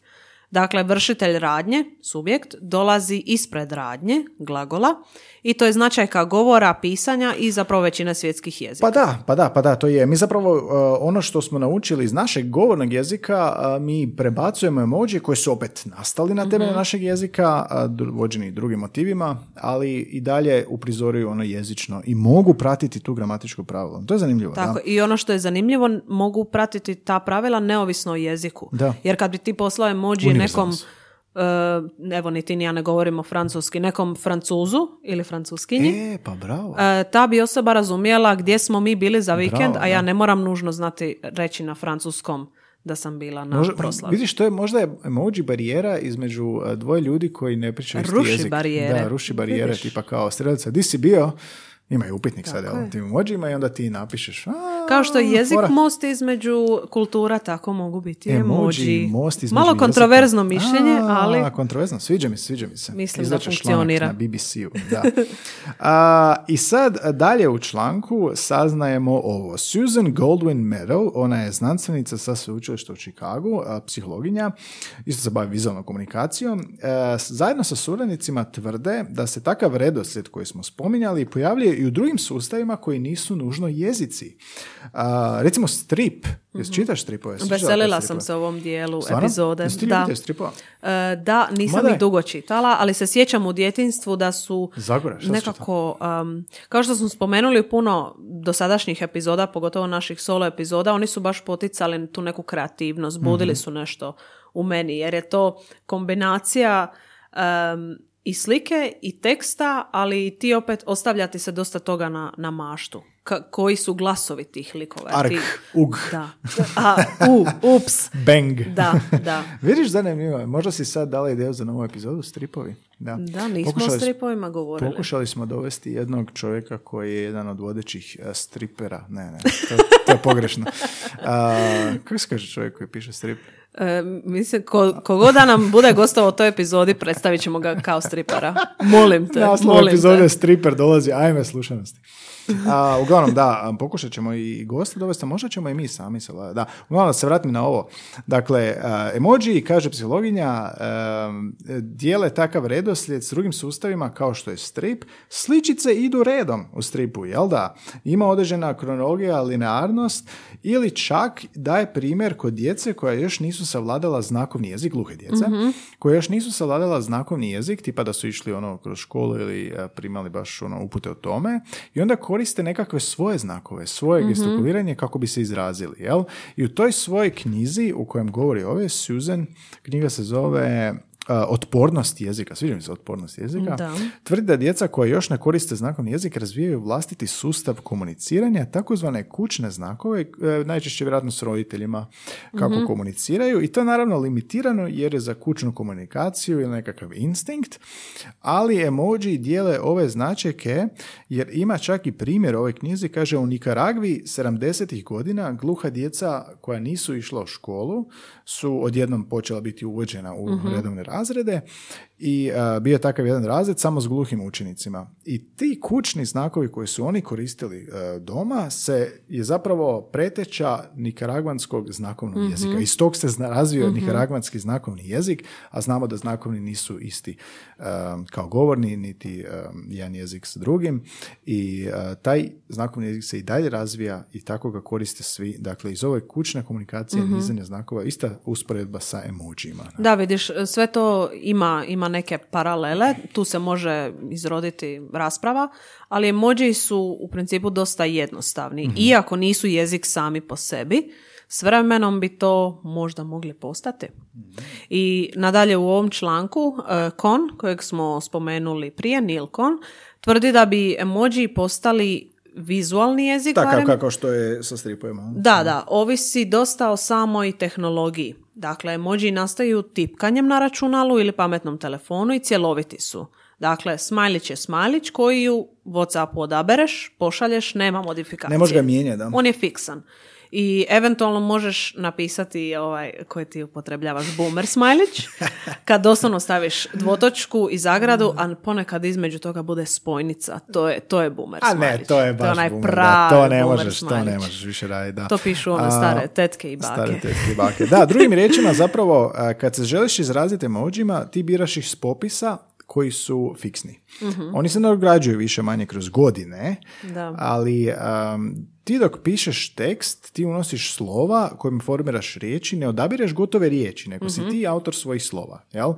Dakle, vršitelj radnje, subjekt, dolazi ispred radnje, glagola, i to je značajka govora, pisanja i zapravo većine svjetskih jezika. Pa da, pa da, pa da, to je. Mi zapravo uh, ono što smo naučili iz našeg govornog jezika, uh, mi prebacujemo emoji koji su opet nastali na temelju našeg jezika, dru- vođeni drugim motivima, ali i dalje uprizoruju ono jezično i mogu pratiti tu gramatičku pravilo. To je zanimljivo, Tako, da. i ono što je zanimljivo, mogu pratiti ta pravila neovisno o jeziku. Da. Jer kad bi ti poslao emoji nekom, su. e, evo ni ti ni ja ne govorimo francuski, nekom francuzu ili francuskinji, E, pa bravo. e, ta bi osoba razumjela gdje smo mi bili za vikend, Bravo, a ja ne moram nužno znati reći na francuskom da sam bila na Možda- proslavi. Vidiš, to je možda emoji barijera između uh, dvoje ljudi koji ne pričaju isti Ruši jezik. barijere. Da, ruši barijere, Vidiš. tipa kao strelica, di si bio? Ima i upitnik sad, Tako jel? je. Tim emojima i onda ti napišeš. "A, Kao što je jezik fora." most između kultura, tako mogu biti emoji. most između Malo jezika. kontroverzno mišljenje, A, ali kontroverzno, sviđa mi se, sviđa mi se. Mislim da Izlače članak funkcionira. Na BBC-u, da. A, I sad dalje u članku saznajemo ovo. Susan Goldwyn Meadow, ona je znanstvenica sa sveučilišta u Chicagu, psihologinja, isto se bavi vizualnom komunikacijom. E, zajedno sa suradnicima tvrde da se takav redoslijed koji smo spominjali pojavljuje i u drugim sustavima koji nisu nužno jezici. A, recimo strip. Jesi čitaš stripove? Veselila sam se ovom dijelu Stvarno? epizode. Jesi ti Da. stripova? E, da, nisam ih dugo čitala, ali se sjećam u djetinstvu da su Zagora, šta nekako, um, kao što smo spomenuli puno dosadašnjih epizoda, pogotovo naših solo epizoda, oni su baš poticali tu neku kreativnost, budili Mhm. su nešto u meni, jer je to kombinacija um, i slike i teksta, ali ti opet ostavljati se dosta toga na, na maštu. Ka- koji su glasovi tih likova? Ark, Tih- ug, Da. A, u, ups. bang. Da, da. Vidiš, zanimljivo je. Možda si sad dala ideju za novu epizodu, stripovi. Da, Da, nismo o Pokušali smo- stripovima govorili. Pokušali smo dovesti jednog čovjeka koji je jedan od vodećih e, stripera. Ne, ne, to, to je pogrešno. A, kako se kaže čovjek koji piše strip? E, mislim, ko, kogod da nam bude gostovao u toj epizodi, predstavit ćemo ga kao stripera. Molim te, Naslov molim epizode te. striper dolazi, ajme slušanosti. A, uglavnom, da, pokušat ćemo i goste dovesti, a možda ćemo i mi sami se, da. Uglavnom, da se vratim na ovo. Dakle, emoji, kaže psihologinja, dijele takav redoslijed s drugim sustavima kao što je strip. Sličice idu redom u stripu, jel da? Ima određena kronologija, linearnost ili čak daje primjer kod djece koja još nisu savladala znakovni jezik, gluhe djece, koje još nisu savladala znakovni jezik, tipa da su išli ono kroz školu ili primali baš ono upute o tome i onda koriste nekakve svoje znakove, svoje gestikuliranje kako bi se izrazili, jel? I u toj svojoj knjizi u kojem govori ove Susan, knjiga se zove otpornost jezika, sviđa mi se otpornost jezika, Da. tvrdi da djeca koja još ne koriste znakovni jezik razvijaju vlastiti sustav komuniciranja, takozvane kućne znakove, e, najčešće vjerojatno s roditeljima kako komuniciraju i to je naravno limitirano jer je za kućnu komunikaciju ili nekakav instinkt, ali emoji dijele ove značajke jer ima čak i primjer ovoj knjizi, kaže u Nikaragvi 70. godina gluha djeca koja nisu išla u školu su odjednom počela biti uvođena u redovne razrede i a, bio je takav jedan razred samo s gluhim učenicima. I ti kućni znakovi koji su oni koristili e, doma se je zapravo preteča nikaragvanskog znakovnog jezika. Iz tog se zna, razvio nikaragvanski znakovni jezik, a znamo da znakovni nisu isti e, kao govorni, niti jedan jezik s drugim. I taj znakovni jezik se i dalje razvija i tako ga koriste svi. Dakle, iz ove kućne komunikacije, nizanja znakova, ista usporedba sa emojima. Da, vidiš, sve to ima, ima ima neke paralele, tu se može izroditi rasprava, ali emoji su u principu dosta jednostavni. Iako nisu jezik sami po sebi, s vremenom bi to možda mogli postati. I nadalje u ovom članku e, Kon, kojeg smo spomenuli prije, Neil Kon, tvrdi da bi emoji postali vizualni jezik. Barem. kako što je sa stripovima. Da, da, ovisi dosta o samoj tehnologiji. Dakle, emoji nastaju tipkanjem na računalu ili pametnom telefonu i cjeloviti su. Dakle, smajlić je smajlić koji u Whatsappu odabereš, pošalješ, nema modifikacije. Ne možeš ga mijenjati, da. On je fiksan. I eventualno možeš napisati ovaj koji ti upotrebljavaš boomer smajlić, kad doslovno staviš dvotočku i zagradu, a ponekad između toga bude spojnica. To je, to je boomer A smajlić. ne, to je baš onaj boomer, da, to ne možeš, to ne možeš više raditi, da. To pišu one A, stare tetke i bake. Stare tetke i bake. Da, drugim riječima zapravo a, kad se želiš izraziti emojima, ti biraš ih s popisa koji su fiksni. Oni se nadograđuju više manje kroz godine, Da. ali um, ti dok pišeš tekst, ti unosiš slova kojim formiraš riječi, ne odabireš gotove riječi, nego si ti autor svojih slova. Jel?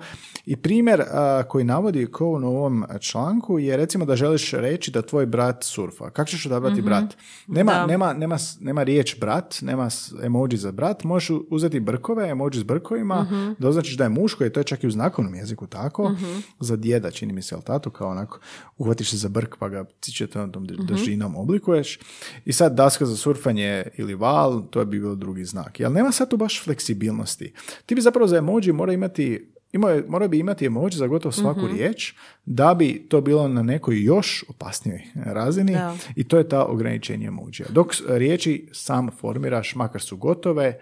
I primjer a, koji navodi Cohen u ovom članku je recimo da želiš reći da tvoj brat surfa. Kako ćeš odabrati brat? Nema, Da. nema, nema, nema riječ brat, nema emoji za brat, možeš uzeti brkove, emoji s brkovima, da označiš da je muško i to je čak i u znakovnom jeziku tako, za djeda čini mi se, jel tato, kao onako, uhvatiš se za brk pa ga cičetom tom držinom oblikuješ. I sad daska za surfanje ili val, to bi bio drugi znak. Jel nema sad tu baš fleksibilnosti. Ti bi zapravo za emoji mora imati Imao je, morao bi imati emoji za gotovo svaku riječ da bi to bilo na nekoj još opasnijoj razini Da. i to je ta ograničenje emojija. Dok riječi sam formiraš, makar su gotove,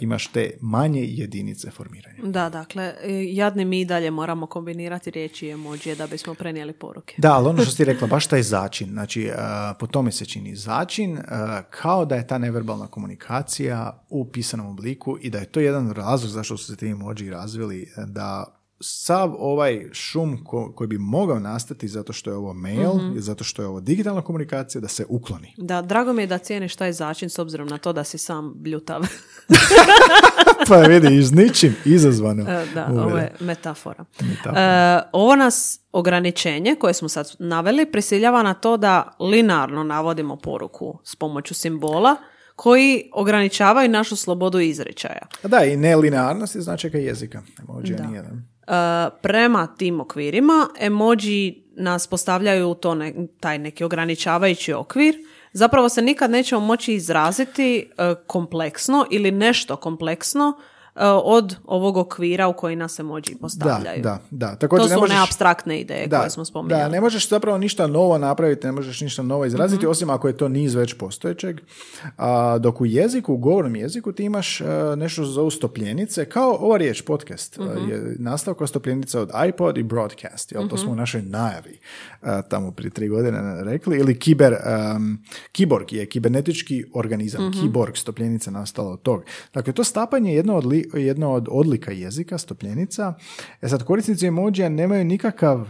imaš te manje jedinice formiranja. Da, dakle, e, jadni mi i dalje moramo kombinirati riječi i emoji da bismo prenijeli poruke. Da, ali ono što si rekla, baš taj začin, znači e, po tome se čini začin, e, kao da je ta neverbalna komunikacija u pisanom obliku i da je to jedan razlog zašto su se ti emoji razvili, e, da sav ovaj šum ko- koji bi mogao nastati zato što je ovo mail, i zato što je ovo digitalna komunikacija, da se ukloni. Da, drago mi je da cijeniš taj začin s obzirom na to da si sam bljutav. pa vidi, iz ničim izazvano. E, da, ovo je metafora. Metafora. E, ovo nas ograničenje koje smo sad naveli prisiljava na to da linearno navodimo poruku s pomoću simbola koji ograničavaju našu slobodu izričaja. Da, i nelinearnost je značajka jezika. Emoji Da. nije, da. Prema tim okvirima emoji nas postavljaju u to ne- taj neki ograničavajući okvir. Zapravo se nikad nećemo moći izraziti e, kompleksno ili nešto kompleksno od ovog okvira u koji nas emoji Da, postavljaju. da, da. Također To ne su možeš... one abstraktne ideje koje smo spominjali. Da, ne možeš zapravo ništa novo napraviti, ne možeš ništa novo izraziti, Mhm. osim ako je to niz već postojećeg. A, dok u jeziku, u govornom jeziku, ti imaš e, nešto što zovu stopljenice, kao ova riječ podcast e, Mhm. je nastao kao stopljenica od iPod i broadcast, jel? to Mhm. smo u našoj najavi e, tamo prije tri godine rekli, ili kiber, um, kiborg je kibernetički organizam, Mhm. kiborg, stopljenica nastala od tog. Dakle, to stapanje je jedno od, li- jedno od odlika jezika, stopljenica. E sad, korisnici emojija nemaju nikakav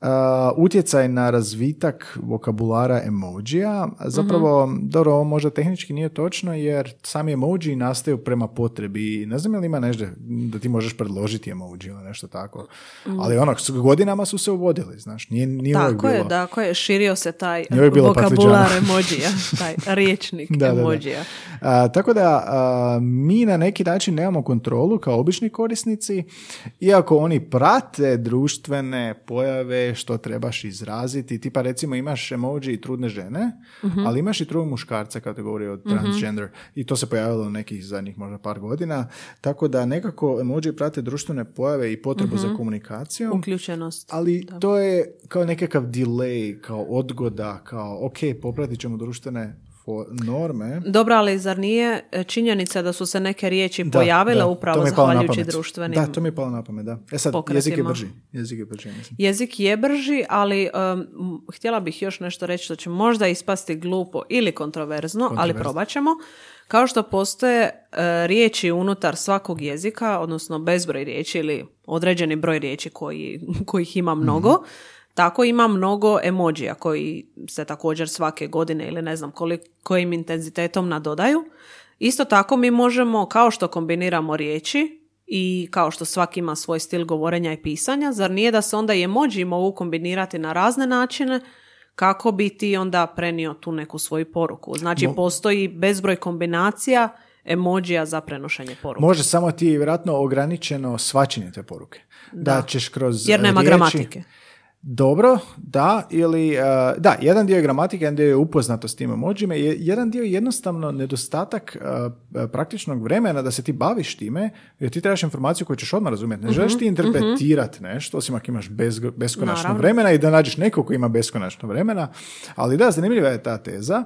Uh, utjecaj na razvitak vokabulara emojija. Zapravo, dobro, ovo možda tehnički nije točno jer sami emoji nastaju prema potrebi. Ne znam je li ima nešto da ti možeš predložiti emoji ili nešto tako. Ali ono, godinama su se uvodili, znaš, nije, nije uvijek Tako je, bilo. tako je, širio se taj uvijek vokabular emojija, taj riječnik Da, da, da. emojija. A, tako da a, mi na neki način nemamo kontrolu kao obični korisnici, iako oni prate društvene pojave što trebaš izraziti. Tipa recimo imaš emoji trudne žene, ali imaš i trudnog muškarca kada govori o transgender i to se pojavilo u nekih zadnjih možda par godina. Tako da nekako emoji prate društvene pojave i potrebu za komunikacijom. Uključenost. Ali to je kao nekakav delay, kao odgoda, kao ok, popratit ćemo društvene fo- norme. Dobro, ali zar nije e, činjenica da su se neke riječi Da, pojavile da, upravo zahvaljujući društvenim Da, to mi je palo na pamet, da. E sad, pokretima. jezik je brži. Jezik je brži, mislim. Jezik je brži, ali um, htjela bih još nešto reći što će možda ispasti glupo ili kontroverzno, ali Kontroverzno. probat ćemo. Kao što postoje e, riječi unutar svakog jezika, odnosno bezbroj riječi ili određeni broj riječi koji, kojih ima mnogo, Mhm. Tako ima mnogo emojija koji se također svake godine ili ne znam koliko, kojim intenzitetom nadodaju. Isto tako mi možemo, kao što kombiniramo riječi, i kao što svaki ima svoj stil govorenja i pisanja, zar nije da se onda i emoji mogu kombinirati na razne načine kako bi ti onda prenio tu neku svoju poruku? Znači, postoji bezbroj kombinacija emojija za prenošenje poruke. Može samo ti je vjerojatno ograničeno svačenje te poruke. Da, ćeš kroz Jer nema riječi- gramatike. Dobro, da, ili, uh, da, jedan dio je gramatike, jedan dio je upoznatost s tim emojima, je- jedan dio je jednostavno nedostatak uh, praktičnog vremena da se ti baviš time, jer ti trebaš informaciju koju ćeš odmah razumjeti. Ne želiš ti interpretirati nešto, osim ako imaš bez, beskonačno Naravno. vremena i da nađeš nekog ko ima beskonačno vremena, ali da, zanimljiva je ta teza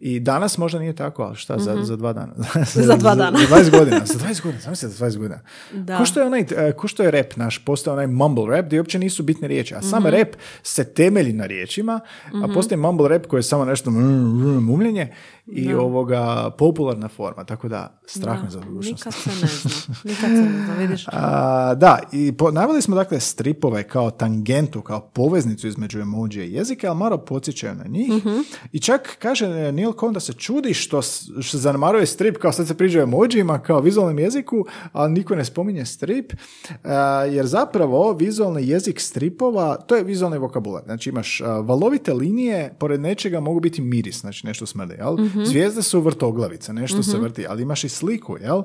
i danas možda nije tako, ali šta, za, za dva dana? Za dva dana. za 20 godina, za 20 godina, znam se za 20 godina. Da. Ko što je onaj, ko što je rap naš, postoje onaj mumble rap gdje uopće nisu bitne riječi, a sam rap se temelji na riječima, a postoji mumble rap koji je samo nešto mm, mm, mumljenje i ovoga popularna forma, tako da strah me za budućnost. Nikad se ne zna. Nikad se ne zna, vidiš. A, da, i po, naveli smo dakle stripove kao tangentu, kao poveznicu između emojija i jezika, ali malo podsjećaju na njih. I čak kaže e, Neil Cohn da se čudi što, što zanemaruje strip, kao sad se priđe o emojijima, kao vizualnom jeziku, ali niko ne spominje strip, a, jer zapravo vizualni jezik stripova, to je vizualni vokabular. Znači imaš a, valovite linije, pored nečega mogu biti miris, znači nešto smrde, jel? Zvijezde su vrtoglavice, nešto se vrti, ali imaš i sliku, jel?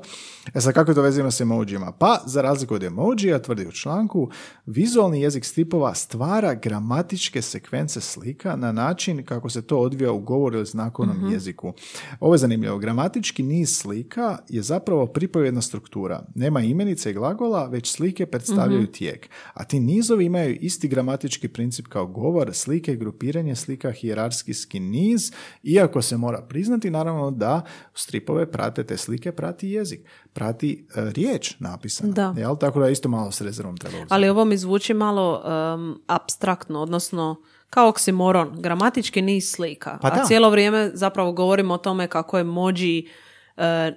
E sad kako to vezimo s emojima? Pa, za razliku od emojija, tvrdi u članku, vizualni jezik stripova stvara gramatičke sekvence slika na način kako se to odvija u govoru ili znakovnom jeziku. Ovo je zanimljivo. Gramatički niz slika je zapravo pripovjedna struktura. Nema imenice i glagola, već slike predstavljaju tijek. A ti nizovi imaju isti gramatički princip kao govor, slike, grupiranje slika, hijerarskijski niz, iako se mora priznati naravno da stripove prate te slike, prati jezik, prati e, riječ napisana. Da. Jel? Tako da isto malo s rezervom treba uzeti. Ali ovo mi zvuči malo um, abstraktno, odnosno kao oksimoron, gramatički niz slika. Pa da. A cijelo vrijeme zapravo govorimo o tome kako emoji e,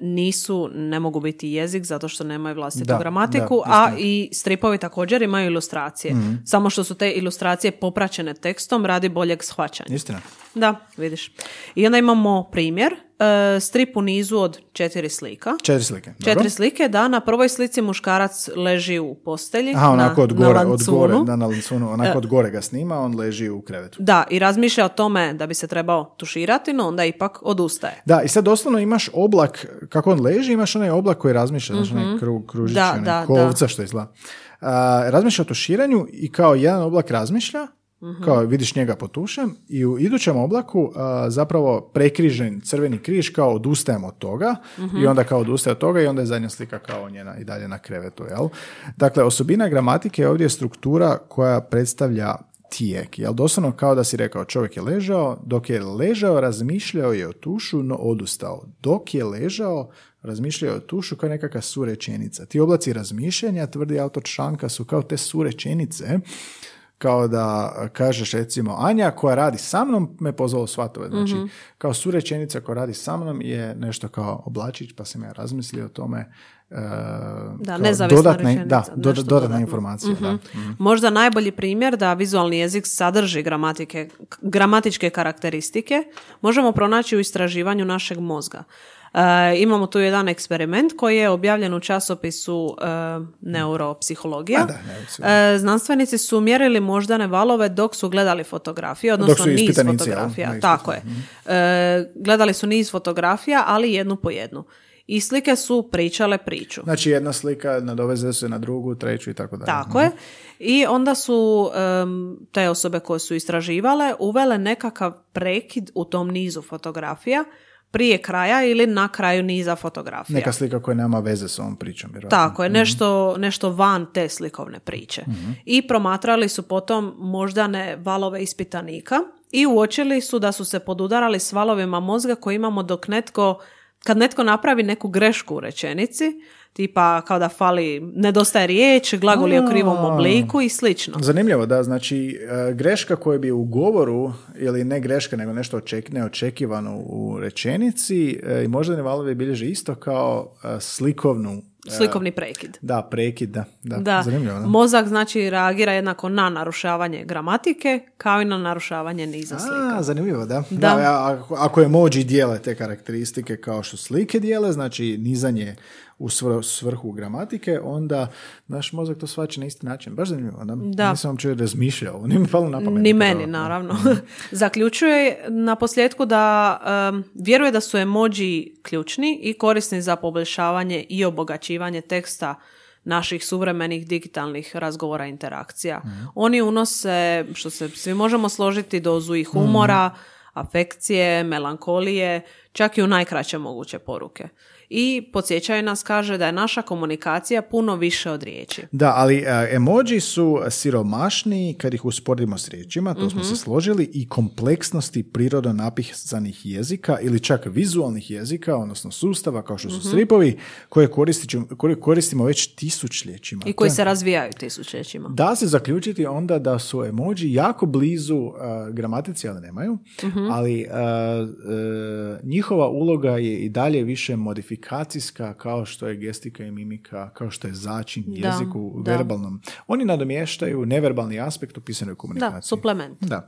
nisu, ne mogu biti jezik zato što nemaju vlastitu Da, gramatiku, da, a i stripovi također imaju ilustracije. Samo što su te ilustracije popraćene tekstom radi boljeg shvaćanja. Istina. Da, vidiš. I onda imamo primjer, e, strip u nizu od četiri slika. Četiri slike. dobro. Četiri slike, da, na prvoj slici muškarac leži u postelji. Aha, onako na, od gore, na od gore, da, na lancunu, onako od gore ga snima, on leži u krevetu. Da, i razmišlja o tome da bi se trebao tuširati, no onda ipak odustaje. Da, i sad doslovno imaš oblak, kako on leži, imaš onaj oblak koji razmišlja, znači onaj kru, kružić, Da, onaj da, kovca što izgleda. A, razmišlja o tuširanju i kao jedan oblak razmišlja, kao vidiš njega po tušem i u idućem oblaku a, zapravo prekrižen crveni križ kao odustajemo od toga i onda kao odustaje od toga i onda je zadnja slika kao njena i dalje na krevetu, jel? Dakle, osobina gramatike je ovdje struktura koja predstavlja tijek, jel? Doslovno kao da si rekao čovjek je ležao, dok je ležao razmišljao je o tušu, no odustao. Dok je ležao razmišljao o tušu kao nekakva surečenica. Ti oblaci razmišljanja, tvrdi autor članka, su kao te surečenice kao da kažeš recimo Anja koja radi sa mnom me pozvalo svatove. Znači, kao surečenica koja radi sa mnom je nešto kao oblačić, pa sam ja razmislio o tome. e, Da, nezavisna dodatna, rečenica, da, do- dodatna dodatno. informacija. Da. Možda najbolji primjer da vizualni jezik sadrži gramatike, gramatičke karakteristike možemo pronaći u istraživanju našeg mozga. E, imamo tu jedan eksperiment koji je objavljen u časopisu e, Neuropsihologija. A da, neuropsihologija. E, znanstvenici su mjerili moždane valove dok su gledali fotografije, odnosno su niz fotografija. Tako je. E, gledali su niz fotografija, ali jednu po jednu. I slike su pričale priču. Znači jedna slika nadoveze se na drugu, treću i tako dalje. Tako je. I onda su em, te osobe koje su istraživale uvele nekakav prekid u tom nizu fotografija prije kraja ili na kraju niza fotografija. Neka slika koja nema veze s ovom pričom. Vjerojatno. Tako je, nešto, nešto van te slikovne priče. I promatrali su potom moždane valove ispitanika i uočili su da su se podudarali s valovima mozga koje imamo dok netko, kad netko napravi neku grešku u rečenici, tipa kao da fali, nedostaje riječ, glagol je u krivom obliku i slično. Zanimljivo, da, znači e, greška koja bi u govoru, ili ne greška, nego nešto oček, neočekivano u rečenici, e, i moždani valovi bilježe isto kao e, slikovnu, Slikovni prekid. da, prekid, da, da, Da, zanimljivo, da. mozak znači reagira jednako na narušavanje gramatike kao i na narušavanje niza slika. A, zanimljivo, da. Da. da. ako, ako emoji dijele te karakteristike kao što slike dijele, znači nizanje u svr- svrhu gramatike, onda naš mozak to svača na isti način. Baš zanimljivo. Da? Da. Nisam uopće razmišljao, nije mi palo na pamet. Ni meni, naravno. Zaključuje na posljedku da em, vjeruje da su emoji ključni i korisni za poboljšavanje i obogaćivanje teksta naših suvremenih digitalnih razgovora i interakcija. Oni unose, što se svi možemo složiti, dozu i humora, afekcije, melankolije, čak i u najkraće moguće poruke. I podsjećaju nas, kaže, da je naša komunikacija puno više od riječi. Da, ali e, emoji su siromašniji kad ih usporedimo s riječima, to smo Mhm. se složili, i kompleksnosti prirodno napisanih jezika ili čak vizualnih jezika, odnosno sustava kao što su Mhm. stripovi, koje koristiću- koje koristimo već tisućljećima. I koji se razvijaju tisućljećima. Da se zaključiti onda da su emoji jako blizu uh, gramatici, ali nemaju, Mhm. ali uh, uh, njihova uloga je i dalje više modifikacijska kao što je gestika i mimika, kao što je začin Da, jeziku u da. verbalnom. Oni nadomještaju neverbalni aspekt u pisanoj Da, komunikaciji. suplement. Da.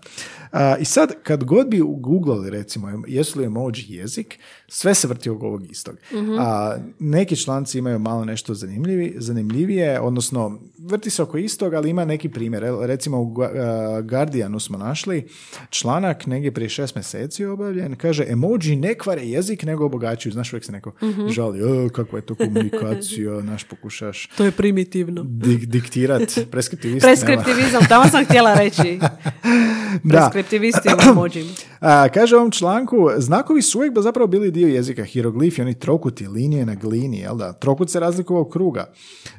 A, I sad, kad god bi googlali, recimo, jesu li emoji jezik, sve se vrti oko ovog istog. A, neki članci imaju malo nešto zanimljivi, zanimljivije, odnosno, vrti se oko istog, ali ima neki primjer. Recimo, u Guardianu smo našli članak negdje prije šest mjeseci obavljen, kaže, emoji ne kvare jezik, nego obogaćuju. Znaš, uvijek se neko žali, "O, kakva je to komunikacija, naš pokušaš To je primitivno. dik- diktirat, preskriptivist. nema. Preskriptivizam, tamo sam htjela reći. Preskriptivisti u emojima. A, kaže u ovom članku, znakovi su uvijek zapravo bili dio jezika, hieroglifi, oni trokuti, linije na glini, jel da? Trokut se razlikovao od kruga.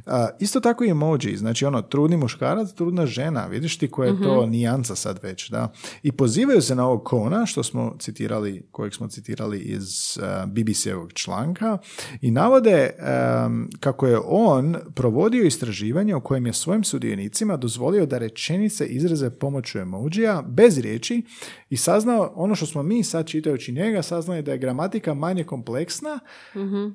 A, isto tako i emoji, znači ono, trudni muškarac, trudna žena, vidiš ti koja je to nijanca sad već, da? I pozivaju se na ovog Kona, što smo citirali, kojeg smo citirali iz uh, BBC-evog članka, i navode em, kako je on provodio istraživanje u kojem je svojim sudionicima dozvolio da rečenice izraze pomoću emojija bez riječi i saznao ono što smo mi sad čitajući njega, saznali da je gramatika manje kompleksna,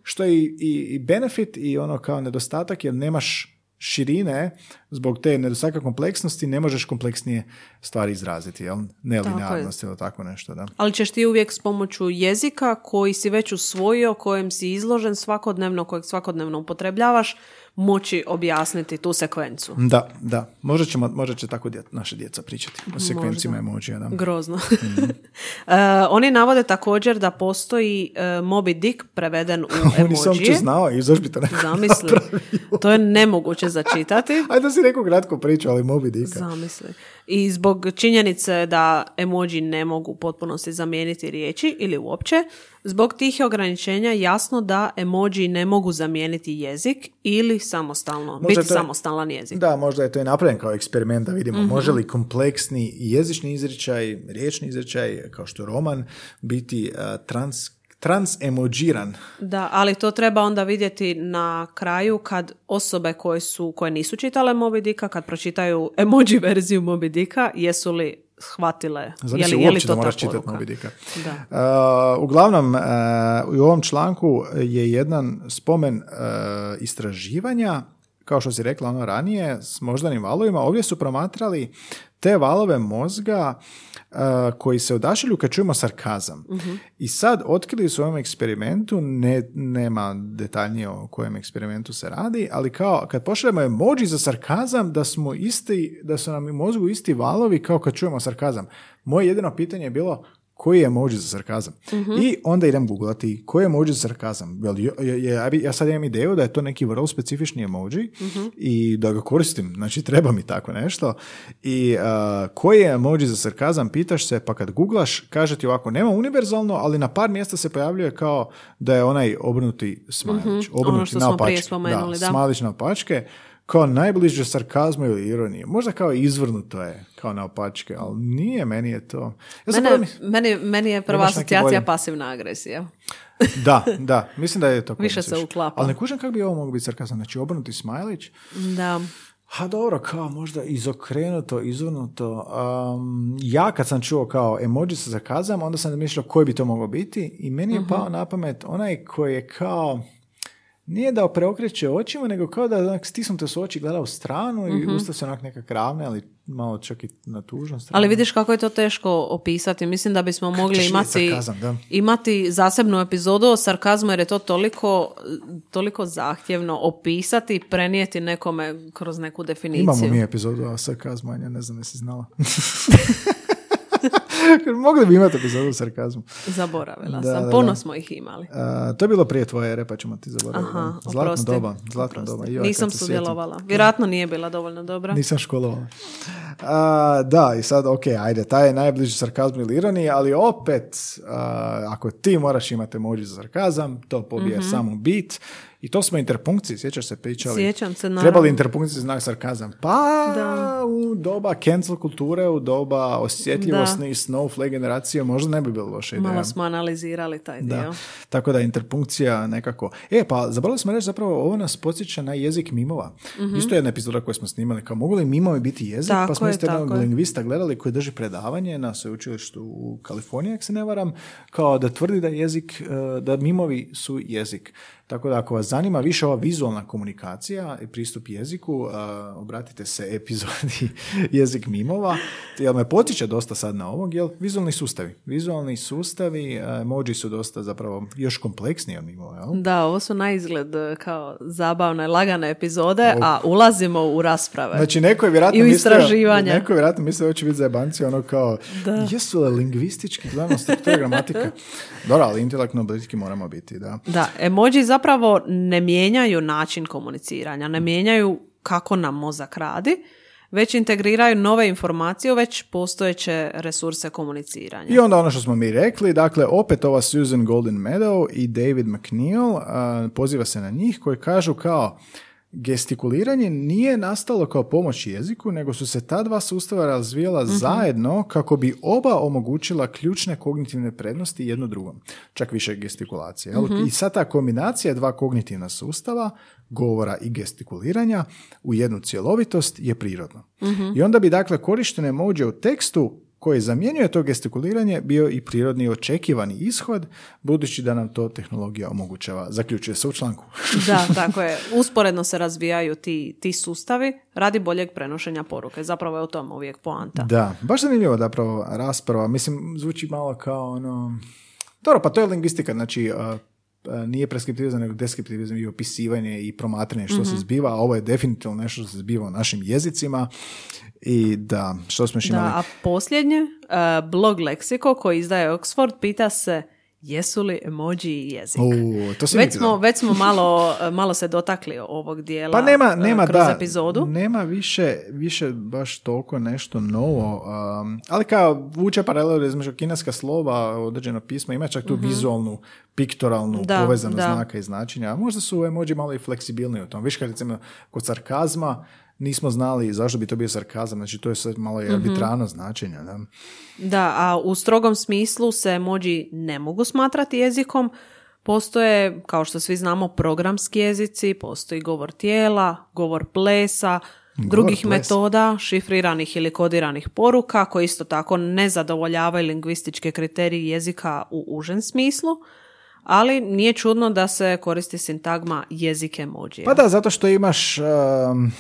što je i, i, i benefit i ono kao nedostatak jer nemaš širine, zbog te nedostatka kompleksnosti ne možeš kompleksnije stvari izraziti, jel? Nelinearnost ili tako nešto, da. Ali ćeš ti uvijek s pomoću jezika koji si već usvojio, kojem si izložen svakodnevno, kojeg svakodnevno upotrebljavaš, moći objasniti tu sekvencu. Da, da. Možda, ćemo, možda će tako dje, naše djeca pričati o sekvencima emojija, da. Grozno. Mhm. E, oni navode također da postoji e, Moby Dick preveden u Nisam uopće emojije. znao i zašto bi to Zamisli. To je nemoguće začitati. Ajde da si rekao kratko priču, ali Moby Dicka. Zamisli. I zbog činjenice da emoji ne mogu u potpunosti zamijeniti riječi ili uopće, zbog tih ograničenja jasno da emoji ne mogu zamijeniti jezik ili samostalno, Možda biti je- samostalan jezik. Da, možda je to i napravljen kao eksperiment da vidimo Mhm. može li kompleksni jezični izričaj, riječni izričaj, kao što je roman, biti uh, trans, transemođiran. Da, ali to treba onda vidjeti na kraju kad osobe koje, su, koje nisu čitale Moby Dicka, kad pročitaju emoji verziju Moby Dicka, jesu li shvatile je li, je li uopće to da ta moraš čitati? Moby Dicka. Da. Uh, uglavnom, uh, u ovom članku je jedan spomen uh, istraživanja, kao što si rekla ono ranije, s moždanim valovima. Ovdje su promatrali te valove mozga uh, koji se odašilju kad čujemo sarkazam. I sad otkrili su u ovom eksperimentu, ne, nema detaljnije o kojem eksperimentu se radi, ali kao kad pošaljemo emoji za sarkazam, da smo isti, da su nam u mozgu isti valovi kao kad čujemo sarkazam. Moje jedino pitanje je bilo koji je emoji za sarkazam. I onda idem googlati koji je emoji za sarkazam. Jel, je- je- ja, sad imam ideju da je to neki vrlo specifični emoji i da ga koristim. Znači, treba mi tako nešto. I a, koji je emoji za sarkazam, pitaš se, pa kad googlaš, kaže ti ovako, nema univerzalno, ali na par mjesta se pojavljuje kao da je onaj obrnuti smajlić. Obrnuti Ono što smo prije spomenuli, da. smajlić naopačke kao najbliže sarkazmu ili ironije. Možda kao izvrnuto je, kao naopačke, ali nije, meni je to... Ja Mene, mi- meni, meni je prva asocijacija pasivna agresija. Da, da, mislim da je to Više se uklapa. Ali ne kužem kako bi ovo moglo biti sarkazam. Znači, obrnuti smajlić, Da. ha dobro, kao možda izokrenuto, izvrnuto. Um, ja kad sam čuo kao emoji sa sarkazam, onda sam mišljao koji bi to moglo biti i meni je Mhm. pao na pamet onaj koji je kao nije da preokreće očima, nego kao da onak, stisnute su oči, gleda u stranu i usta se onak neka kravne, ali malo čak i na tužnu stranu. Ali vidiš kako je to teško opisati. Mislim da bismo mogli imati, sarkazam, da. imati zasebnu epizodu o sarkazmu jer je to toliko, toliko zahtjevno opisati i prenijeti nekome kroz neku definiciju. Imamo mi epizodu o sarkazmu, Anja, ne znam jesi znala. Mogli bi imati epizodu sarkazmu. Zaboravila Da, sam. Puno smo ih imali. A, to je bilo prije tvoje ere, pa ćemo ti zaboraviti. Aha, zlatno oprosti. doba, zlatno Oprosti. doba. Joj, Nisam se sjetim. sudjelovala. Vjerojatno nije bila dovoljno dobra. Nisam školovala. A, da, i sad, ok, ajde, taj je najbliži sarkazmu ili ironiji, ali opet, a, ako ti moraš imati emoji za sarkazam, to pobije Mhm. samu bit. I to smo interpunkciji, sjećaš se pričali? Sjećam se, naravno. Treba li interpunkciji znak sarkazam? Pa Da. u doba cancel kulture, u doba osjetljivosti i snowflake generacije možda ne bi bilo loše ideja. Malo smo analizirali taj Da. dio. Tako da interpunkcija nekako... E, pa zaboravili smo reći zapravo ovo nas podsjeća na jezik mimova. Isto je jedna epizoda koju smo snimali. Kao mogu li mimovi biti jezik? Tako pa smo je, isto jednog lingvista gledali koji drži predavanje na sveučilištu u Kaliforniji, ako se ne varam, kao da tvrdi da jezik, e, da mimovi su jezik. Tako da ako vas zanima više ova vizualna komunikacija i pristup jeziku, obratite se epizodi jezik mimova, jer me potiče dosta sad na ovog, jer vizualni sustavi. Vizualni sustavi, emoji su dosta zapravo još kompleksniji od mimova, jel? Da, ovo su na izgled e, kao zabavne, lagane epizode, a ulazimo u rasprave. Znači, neko je vjerojatno I u neko je vjerojatno mislio da će biti zajebanci, ono kao, Da. jesu li lingvistički, gledamo struktura gramatika. Dobro, ali intelektualno bliski moramo biti, da. Da, emoji zapravo ne mijenjaju način komuniciranja, ne mijenjaju kako nam mozak radi, već integriraju nove informacije u već postojeće resurse komuniciranja. I onda ono što smo mi rekli, dakle, opet ova Susan Golden Meadow i David McNeil, a, poziva se na njih, koji kažu kao, gestikuliranje nije nastalo kao pomoć jeziku, nego su se ta dva sustava razvijala zajedno kako bi oba omogućila ključne kognitivne prednosti jedno drugom. Čak više gestikulacije. jel? I sad ta kombinacija dva kognitivna sustava, govora i gestikuliranja, u jednu cjelovitost je prirodno. I onda bi dakle korištene emoji u tekstu koji zamjenjuje to gestikuliranje bio i prirodni očekivani ishod, budući da nam to tehnologija omogućava. Zaključuje se u članku. Da, tako je. Usporedno se razvijaju ti, ti sustavi radi boljeg prenošenja poruke. Zapravo je o tom uvijek poanta. Da, baš zanimljivo zapravo rasprava. Mislim, zvuči malo kao ono... Dobro, pa to je lingvistika, znači... a, nije preskriptivizam, nego deskriptivizam i opisivanje i promatranje što Mhm. se zbiva, a ovo je definitivno nešto što se zbiva u našim jezicima i da, što smo još imali? Da, a posljednje, e, blog Leksiko koji izdaje Oxford pita se jesu li emoji jezik? U, to si Već smo, već smo malo, malo se dotakli ovog dijela Pa nema, e, nema kroz da, epizodu. nema više, više baš toliko nešto novo, um, ali kao vuče paralelu između kineska slova, određeno pismo, ima čak tu vizualnu, piktoralnu. Da, povezanost da. znaka i značenja, a možda su emoji malo i fleksibilniji u tom. Viš kad recimo kod sarkazma nismo znali zašto bi to bio sarkazam, znači to je sad malo i Mhm. arbitrano značenje. Da? Da, a u strogom smislu se emoji ne mogu smatrati jezikom. Postoje, kao što svi znamo, programski jezici, postoji govor tijela, govor plesa, drugih plesa. metoda, šifriranih ili kodiranih poruka, koji isto tako ne zadovoljavaju lingvističke kriterije jezika u užem smislu, ali nije čudno da se koristi sintagma jezik emoji. Pa da, zato što imaš um,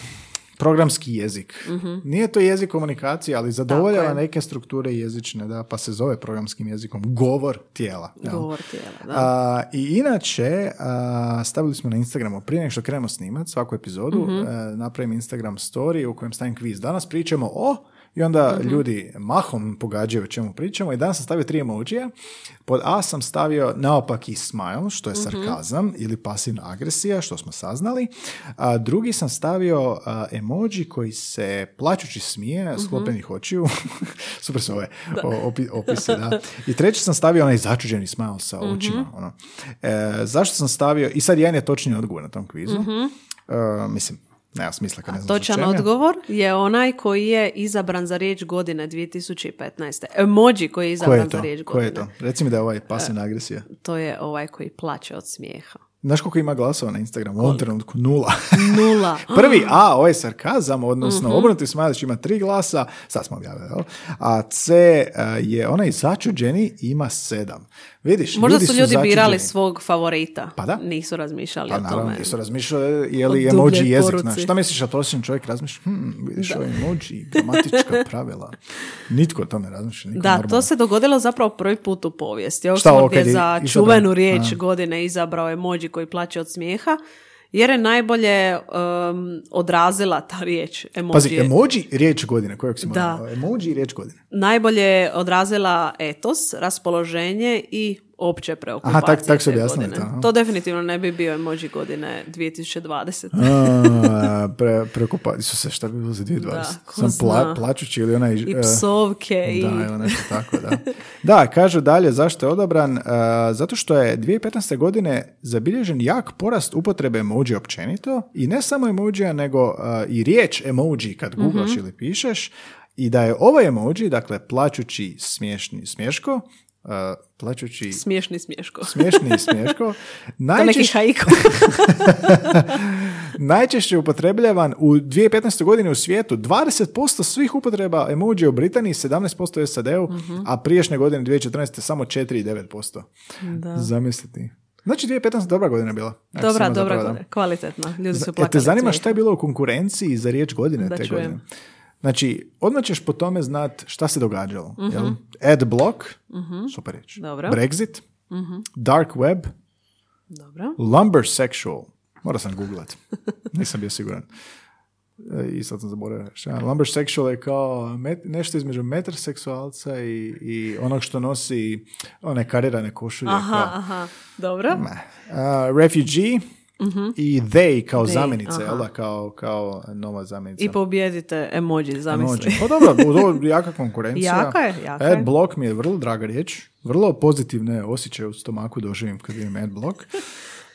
programski jezik. Mhm. Nije to jezik komunikacije, ali zadovoljava neke strukture jezične, da, pa se zove programskim jezikom govor tijela. jel? Govor tijela, da. A, I inače, a, stavili smo na Instagramu, prije nego što krenemo snimat svaku epizodu, Mhm. e, napravim Instagram story u kojem stavim kviz. Danas pričamo o i onda Mhm. ljudi mahom pogađaju o čemu pričamo i danas sam stavio tri emojija. Pod A sam stavio naopaki smile, što je Mhm. sarkazam ili pasivna agresija, što smo saznali. A drugi sam stavio a, emoji koji se plaćući smije, Mhm. sklopljenih očiju. Super su ove opi- opisi, da. I treći sam stavio onaj začuđeni smile sa Mhm. očima. Ono. E, zašto sam stavio, i sad jedan je točni odgovor na tom kvizu. E, mislim, nema smisla kad ne znam. Točan za je. odgovor je onaj koji je izabran za riječ godine 2015. Emoji koji je Ko je izabran to? za riječ Ko je godine. to? Reci mi da je ovaj pasivna agresija. To je ovaj koji plaće od smijeha. Znaš koliko ima glasova na Instagramu? U ovom trenutku nula. Nula. Prvi A, ovo je sarkazam, odnosno Mhm. obrnuti smajlić ima tri glasa, sad smo objavili, jel? A C e, je onaj začuđeni ima sedam. Vidiš, Možda ljudi su ljudi birali začuđeni. svog favorita. Pa da. Nisu razmišljali Pa o naravno, tome. nisu razmišljali je li emoji jezik. Znaš, šta misliš da prosječan čovjek razmišlja? Hm, vidiš ovo emoji, gramatička pravila. Nitko o tome razmišlja. Niko Da, normalan. to se dogodilo zapravo prvi put u povijesti. Oxford je za izabran? čuvenu riječ A. godine izabrao emoji koji plaće od smijeha, jer je najbolje um, odrazila ta riječ emoji. Pazi, emoji riječ godine, kojeg si Da. Emoji riječ godine. najbolje je odrazila etos, raspoloženje i opće preokupacije. Aha, tak- tak su te objasnili godine. to. To definitivno ne bi bio emoji godine 2020. A, pre, prekupa, Isuse, šta bi bilo za 2020? Da, Sam pla, zna. plačući ili onaj... I e, psovke i... Da, ili nešto tako, da. Da, kažu dalje zašto je odabran, e, zato što je 2015. godine zabilježen jak porast upotrebe emoji općenito i ne samo emojija, nego e, i riječ emoji kad googlaš ili pišeš i da je ovaj emoji, dakle plačući smiješni smješko, e, plačući Smiješni smješko. smiješni smješko, najčešće, najčešće upotrebljavan u 2015. godini u svijetu 20% svih upotreba emoji u Britaniji, 17% u SAD-u, a priješnje godine 2014. samo 4,9%. da. Zamisliti. Znači 2015. dobra godina bila. Dobra, dobra godina. Kvalitetna. Ljudi su plakali. te od zanima šta je bilo u konkurenciji za riječ godine Da te čujem. godine? Znači, odmah ćeš po tome znat šta se događalo. Jel? Adblock, super riječ. Mhm. Dobro. Brexit, dark web, Dobro. lumbersexual. Morao sam googlat. Nisam bio siguran. E, I sad sam zaboravio. Šta? Lumbersexual je kao met- nešto između metroseksualca i, i onog što nosi one karirane košulje. Aha, kao- aha. Dobro. Uh, refugee i they kao They, zamjenice, jel da? Kao, kao nova zamjenica. I pobijedite emoji, zamisli. Emoji. Pa dobro, je jaka konkurencija. Jaka je, jaka je. Adblock mi je vrlo draga riječ. Vrlo pozitivne osjećaje u stomaku doživim kad vidim Adblock.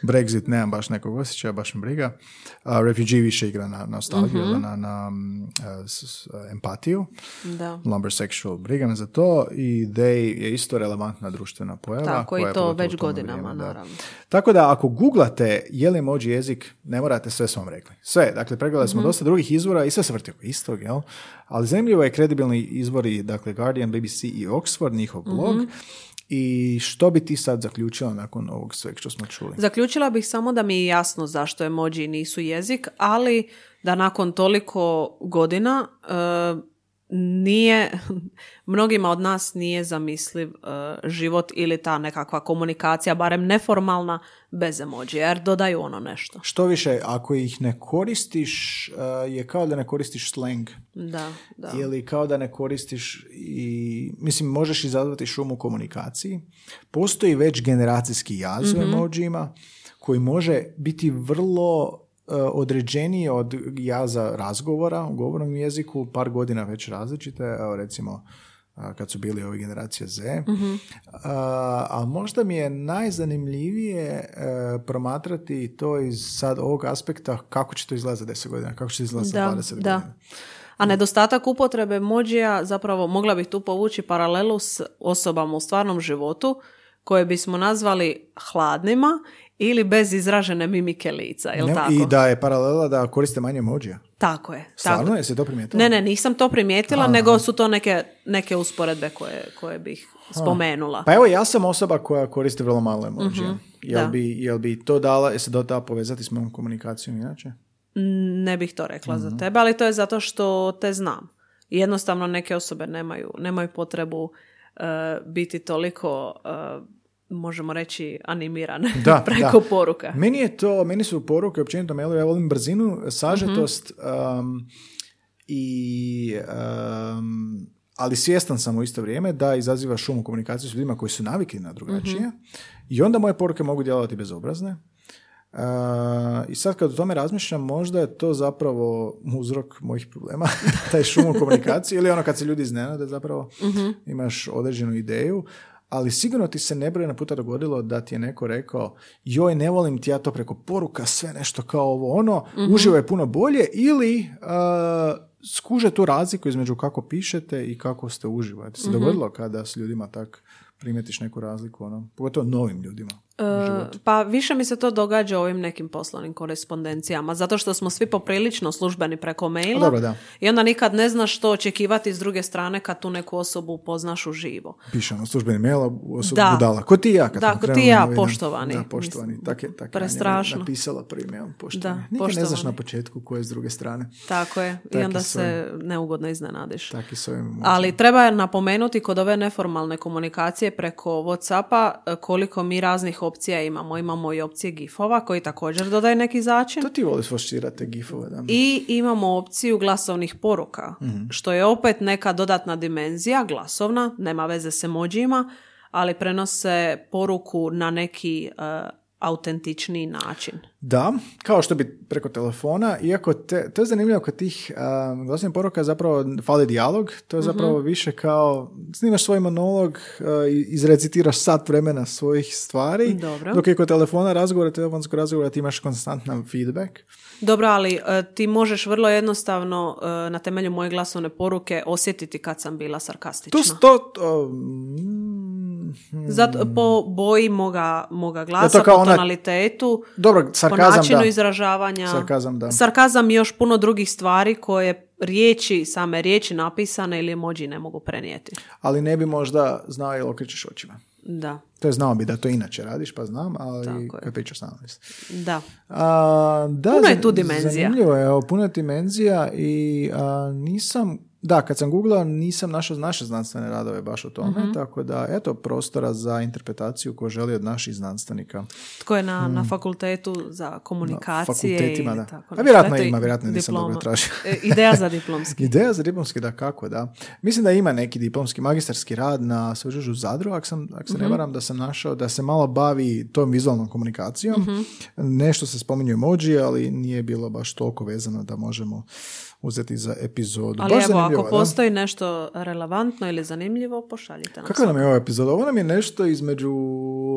Brexit nemam baš nekog osjećaja, baš me briga. A refugee više igra na nostalgiju, Mhm. na, na mm, s- empatiju. Da. Lumbersexual, briga me za to i they je isto relevantna društvena pojava. Tako, i koja je to već godinama, vrijeme, da. naravno. Tako da ako googlate je li emoji jezik, ne morate sve smo vam rekli. Sve, dakle pregledali smo dosta drugih izvora i sve se vrti oko istog, jel? Ali zanimljivo je kredibilni izvori, dakle Guardian, BBC i Oxford, njihov blog. Mhm. I što bi ti sad zaključila nakon ovog sveg što smo čuli? Zaključila bih samo da mi je jasno zašto emoji nisu jezik, ali da nakon toliko godina e, nije, mnogima od nas nije zamisliv e, život ili ta nekakva komunikacija, barem neformalna, bez emoji, jer dodaju ono nešto. Što više, ako ih ne koristiš, uh, je kao da ne koristiš slang. Da, da. Ili kao da ne koristiš i, mislim, možeš izazvati šum u komunikaciji. Postoji već generacijski jaz Mhm. u emojima koji može biti vrlo određeniji od jaza razgovora u govornom jeziku, par godina već različite, evo recimo a, kad su bili ovi generacije Z. Mhm. A, a možda mi je najzanimljivije e, promatrati to iz sad ovog aspekta kako će to izgledati za 10 godina, kako će to izgledati za Da, 20 da. godina. A nedostatak upotrebe emojija, zapravo mogla bih tu povući paralelu s osobama u stvarnom životu koje bismo nazvali hladnima ili bez izražene mimike lica, jel Ne- tako? I da je paralela da koriste manje emojija. Tako je. Stvarno, tako. jesi to primijetila? Ne, ne, nisam to primijetila, nego su to neke, neke usporedbe koje, koje bih spomenula. Pa evo, ja sam osoba koja koristi vrlo malo emojija. Jel, da. bi, jel bi to dala, jel se to da povezati s mojom komunikacijom inače? Ne bih to rekla Mhm. za tebe, ali to je zato što te znam. Jednostavno neke osobe nemaju, nemaju potrebu e, biti toliko, e, možemo reći, animirane Da, preko da. poruka. Meni je to, meni su poruke općenito mailovi, ja volim brzinu, sažetost um, i um, ali svjestan sam u isto vrijeme da izaziva šum u komunikaciji s ljudima koji su navikli na drugačije i onda moje poruke mogu djelovati bezobrazne. Uh, I sad kad o tome razmišljam, možda je to zapravo uzrok mojih problema, taj šum u komunikaciji ili ono kad se ljudi iznenade zapravo, imaš određenu ideju, ali sigurno ti se nebrojeno puta dogodilo da ti je neko rekao joj ne volim ti ja to preko poruka, sve nešto kao ovo ono, uživo je puno bolje ili uh, skuže tu razliku između kako pišete i kako ste uživo. Ti se dogodilo kada s ljudima tak primetiš neku razliku, ono, pogotovo novim ljudima. E, pa više mi se to događa u ovim nekim poslovnim korespondencijama, zato što smo svi poprilično službeni preko maila Dobro, da. i onda nikad ne znaš što očekivati s druge strane kad tu neku osobu upoznaš uživo. Pišemo službeni mail, osobu Da. budala. Ko ti i ja kad Da, ko ti i ja, poštovani. Da, poštovani. Mislim, Tak je, tak prestrašno. napisala prvi mail, poštovani. Da, Nikad ne znaš poštovani. na početku ko je s druge strane. Tako je, i Taki onda se neugodno iznenadiš. Tak i s ovim Ali treba napomenuti kod ove neformalne komunikacije preko Whatsappa e, koliko mi raznih opcija imamo. Imamo i opcije gifova koji također dodaju neki začin. To ti voliš forsirati te gifove, da. I imamo opciju glasovnih poruka, što je opet neka dodatna dimenzija, glasovna, nema veze s emojima, ali prenose poruku na neki e, autentičniji način. Da, kao što bi preko telefona, iako te, to je zanimljivo kod tih um, glasnih poruka zapravo fali dijalog, to je zapravo više kao snimaš svoj monolog, uh, izrecitiraš sat vremena svojih stvari, Dobro. dok je kod telefona razgovora, telefonskog razgovora ti imaš konstantan feedback. Dobro, ali e, ti možeš vrlo jednostavno e, na temelju moje glasovne poruke osjetiti kad sam bila sarkastična. To, to, to, mm, Zato, po boji moga, moga glasa, po ona- tonalitetu, dobro, po sarkazam načinu da. izražavanja. Sarkazam, da. Sarkazam i još puno drugih stvari koje riječi, same riječi napisane ili emoji ne mogu prenijeti. Ali ne bi možda znao jel okrećeš očima. Da, To je znao bi da to inače radiš, pa znam, ali kad pričaš sa mnom. da. A, da, Puno je tu dimenzija. Zanimljivo je, evo, puno je dimenzija i a, nisam, da, kad sam googlao nisam našao naše znanstvene radove baš o tome, Mhm. tako da, eto, prostora za interpretaciju ko želi od naših znanstvenika. Tko je na, na fakultetu za komunikacije fakultetima, i da. tako A vjerojatno ima, vjerojatno nisam dobro tražio. E, Ideja za diplomski. Ideja za diplomski, da, kako, da. Mislim da ima neki diplomski magistarski rad na Sveučilištu Zadru, ako, sam, ako se Mhm. ne varam, da sam našao da se malo bavi tom vizualnom komunikacijom. Mhm. Nešto se spominju emoji, ali nije bilo baš toliko vezano da možemo uzeti za epizodu. Ali baš evo, ako da? postoji nešto relevantno ili zanimljivo, pošaljite nam. Kakva nam je ova epizoda? Ovo nam je nešto između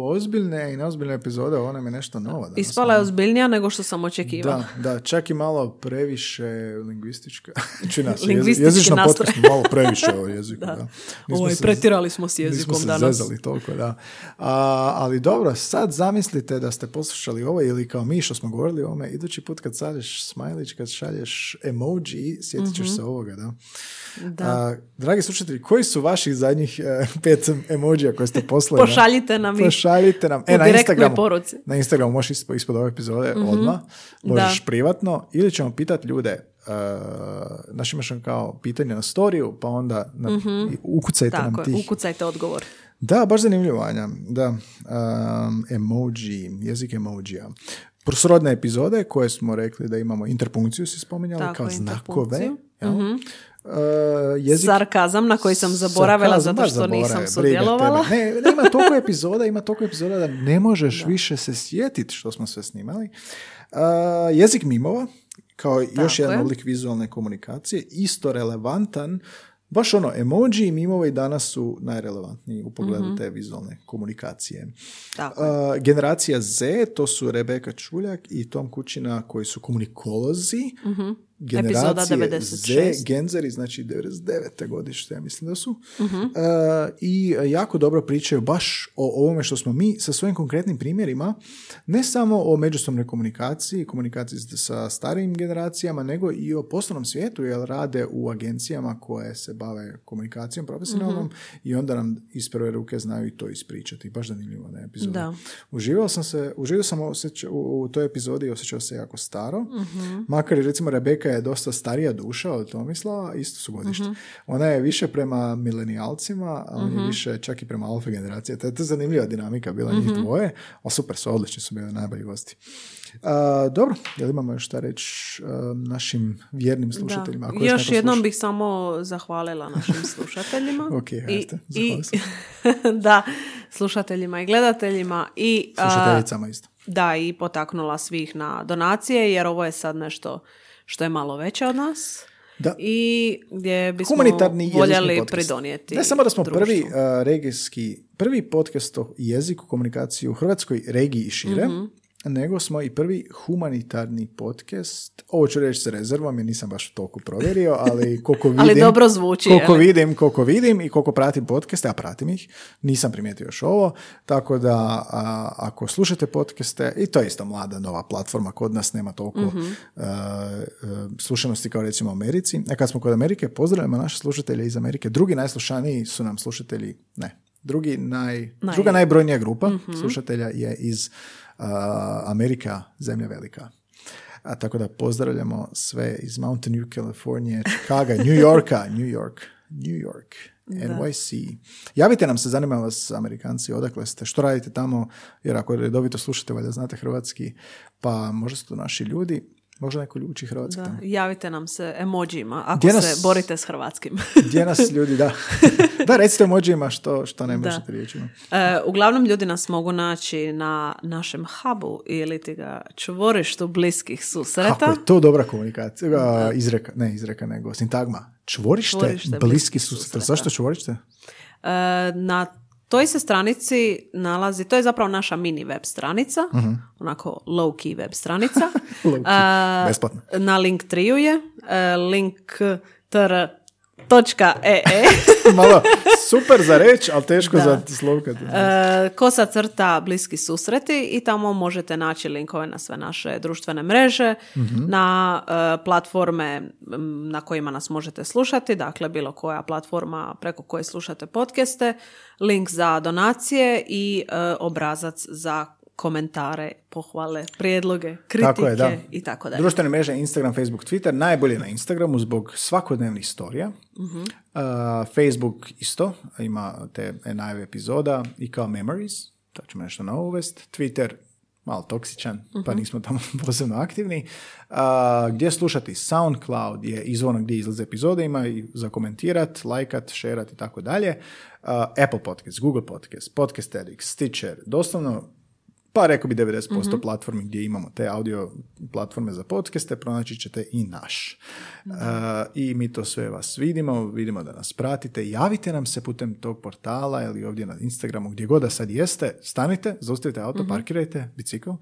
ozbiljne i neozbiljne epizode, ovo nam je nešto novo. danas. Ispala je ozbiljnija nego što sam očekivala. Da, da, čak i malo previše lingvistička. Čina se, Lingvistički jezično nastroj. podcast, malo previše o jeziku. da. Nismo Oj, se- pretirali smo s Nismo jezikom se danas. zezali toliko, da. A, ali dobro, sad zamislite da ste poslušali ovo ili kao mi što smo govorili o ovome, idući put kad šalješ smajlić, kad šalješ emoji, sjetit ćeš se ovoga, da. Mhm. Da. A, dragi slušatelji, koji su vaših zadnjih e, pet emojija koje ste poslali? Pošaljite nam ih Pošaljite nam. E, na Instagramu, poruci. na Instagramu možeš ispod, ispod ove epizode odmah, možeš privatno, ili ćemo pitati ljude, uh, znaš imaš kao pitanje na storiju, pa onda na, i ukucajte nam Tako je, tih. ukucajte odgovor. Da, baš zanimljivo, Anja. Da, um, emoji, jezik emojija. Srodne epizode koje smo rekli da imamo interpunkciju, si spominjali, Tako, kao znakove. Mhm. Uh, jezik Sarkazam na koji sam zaboravila Sarkazam, zato što zaboravim, nisam sudjelovala. Ne, ne, ima toliko epizoda, ima toliko epizoda da ne možeš više se sjetiti što smo sve snimali. Uh, jezik mimova, kao još Tako jedan je. oblik vizualne komunikacije, isto relevantan, baš ono, emoji i mimovi danas su najrelevantniji u pogledu Mhm. te vizualne komunikacije. Tako. Uh, generacija Z, to su Rebeka Čuljak i Tom Kućina koji su komunikolozi. Mhm. Epizoda Generacije 96. Z, genzeri, znači 99. godište, ja mislim da su. Mhm. Uh, I jako dobro pričaju baš o ovome što smo mi sa svojim konkretnim primjerima, ne samo o međusobnoj komunikaciji, komunikaciji sa starijim generacijama, nego i o poslovnom svijetu, jer rade u agencijama koje se bave komunikacijom profesionalnom Mhm. i onda nam iz prve ruke znaju i to ispričati. Baš zanimljivo na epizodu. Da. Uživao sam se, uživao sam osjeća, u, u toj epizodi i osjećao se jako staro. Mhm. Makar i recimo Rebeka je dosta starija duša od Tomislava, isto su godište. Mhm. Ona je više prema milenijalcima, a on je više čak i prema alfa generacije. To je, to je zanimljiva dinamika bila njih Mhm. dvoje, ali super su, odlični su bili najbolji gosti. A, dobro, jel imamo još šta reći a, našim vjernim slušateljima? Ako još Još jednom sluša? bih samo zahvalila našim slušateljima. Ok, I, i, da, slušateljima i gledateljima i Slušateljicama isto. da i potaknula svih na donacije jer ovo je sad nešto što je malo veće od nas. Da. I gdje bismo humanitarni voljeli pridonijeti. Ne samo da smo društvu. prvi uh, regijski, prvi podcast o jeziku, komunikaciji u Hrvatskoj regiji i šire. Mhm. Nego smo i prvi humanitarni podcast. Ovo ću reći sa rezervom jer nisam baš toliko provjerio, ali koliko vidim... Ali dobro zvuči, Koliko je li? vidim, koliko vidim i koliko pratim podcaste, ja pratim ih, nisam primijetio još ovo, tako da a, ako slušate podcaste, i to je isto mlada nova platforma, kod nas nema toliko Mhm. a, a, slušanosti kao recimo u Americi. A kad smo kod Amerike, pozdravljamo naše slušatelje iz Amerike. Drugi najslušaniji su nam slušatelji, ne, drugi naj, Naj- druga najbrojnija grupa slušatelja je iz a, Amerika, zemlja velika. A tako da pozdravljamo sve iz Mountain View, Kalifornije, Chicago, New Yorka, New York, New York, NYC. Javite nam se, zanima vas Amerikanci, odakle ste, što radite tamo, jer ako redovito slušate, valjda znate hrvatski, pa možda su to naši ljudi, možda neko uči hrvatski Da, tamo. javite nam se emojima ako Gdje se nas- borite s hrvatskim. Gdje nas ljudi, da. da, recite emojima što, što ne Da. možete riječima. E, uglavnom ljudi nas mogu naći na našem hubu ili ti ga čvorištu bliskih susreta. Kako je to dobra komunikacija, a, izreka, ne izreka, nego sintagma. Čvorište, Čvorište bliski bliskih susret. susreta. Zašto čvorište? E, na toj se stranici nalazi, to je zapravo naša mini web stranica, onako low key web stranica. Low key, besplatno. Na link triju je e, link tr točka ee Malo super za reći, ali teško Da. za slovkat. E, kosa crta bliski susreti i tamo možete naći linkove na sve naše društvene mreže, na e, platforme na kojima nas možete slušati, dakle bilo koja platforma preko koje slušate podcaste, link za donacije i e, obrazac za komentare, pohvale, prijedloge, kritike Tako je, da. i tako dalje. Društvene mreže Instagram, Facebook, Twitter, najbolje na Instagramu zbog svakodnevnih storija. Mhm. Uh, Facebook isto, ima te najave epizoda i kao memories, to ćemo nešto novo uvest. Twitter, malo toksičan, pa Mhm. nismo tamo posebno aktivni. Uh, gdje slušati? SoundCloud je izvor gdje izlaze epizode, ima i za komentirat, lajkat, šerat i tako dalje. Uh, Apple Podcast, Google Podcast, Podcast Addict, Stitcher, doslovno pa rekao bi 90% platformi gdje imamo te audio platforme za podcaste, pronaći ćete i naš. Uh, I mi to sve vas vidimo, vidimo da nas pratite, javite nam se putem tog portala ili ovdje na Instagramu, gdje god da sad jeste, stanite, zaustavite auto, parkirajte, bicikl, uh,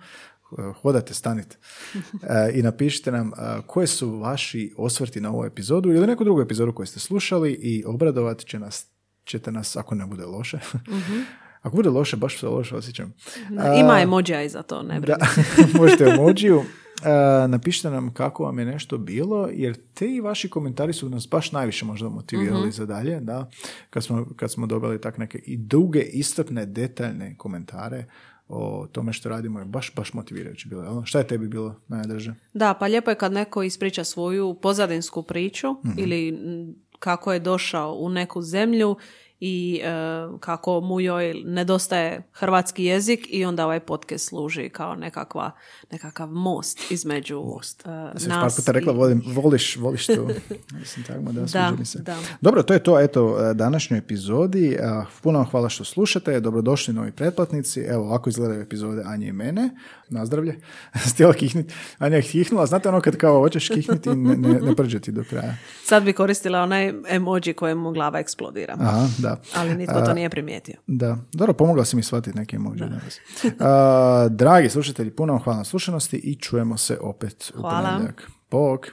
hodate, stanite. Uh, i napišite nam uh, koje su vaši osvrti na ovu epizodu ili neku drugu epizodu koju ste slušali i obradovat će nas, ćete nas ako ne bude loše. Ako bude loše, baš se loše osjećam. Ima emođija i za to, ne. Da, možete emojiju. E, napišite nam kako vam je nešto bilo, jer te i vaši komentari su nas baš najviše možda motivirali za dalje, da, kad smo, kad smo dobili tak neke i duge, istopne, detaljne komentare o tome što radimo je baš, baš motivirajuće bilo. jel? Šta je tebi bilo najdraže? Da, pa lijepo je kad neko ispriča svoju pozadinsku priču ili mm, kako je došao u neku zemlju i e, kako mu joj nedostaje hrvatski jezik i onda ovaj podcast služi kao nekakva, nekakav most između e, Ja sam još par nas puta rekla, i- volim, voliš, voliš to. Mislim, tako da, Da, mi se. da. Dobro, to je to, eto, današnjoj epizodi. Eh, Puno vam hvala što slušate, dobrodošli novi pretplatnici. Evo, ovako izgledaju epizode Anje i mene. Nazdravlje. Stijela kihnit. Anja je kihnula, znate ono kad kao hoćeš kihniti i ne, ne, ne priđe ti do kraja. Sad bi koristila onaj emoji kojemu glava eksplodira. Aha, da. Ali nitko to nije primijetio. Da, dobro, pomogla si mi shvatiti neke emoji danas. Dragi slušatelji, puno vam hvala na slušanosti i čujemo se opet u Hvala. ponedjeljak. Bog!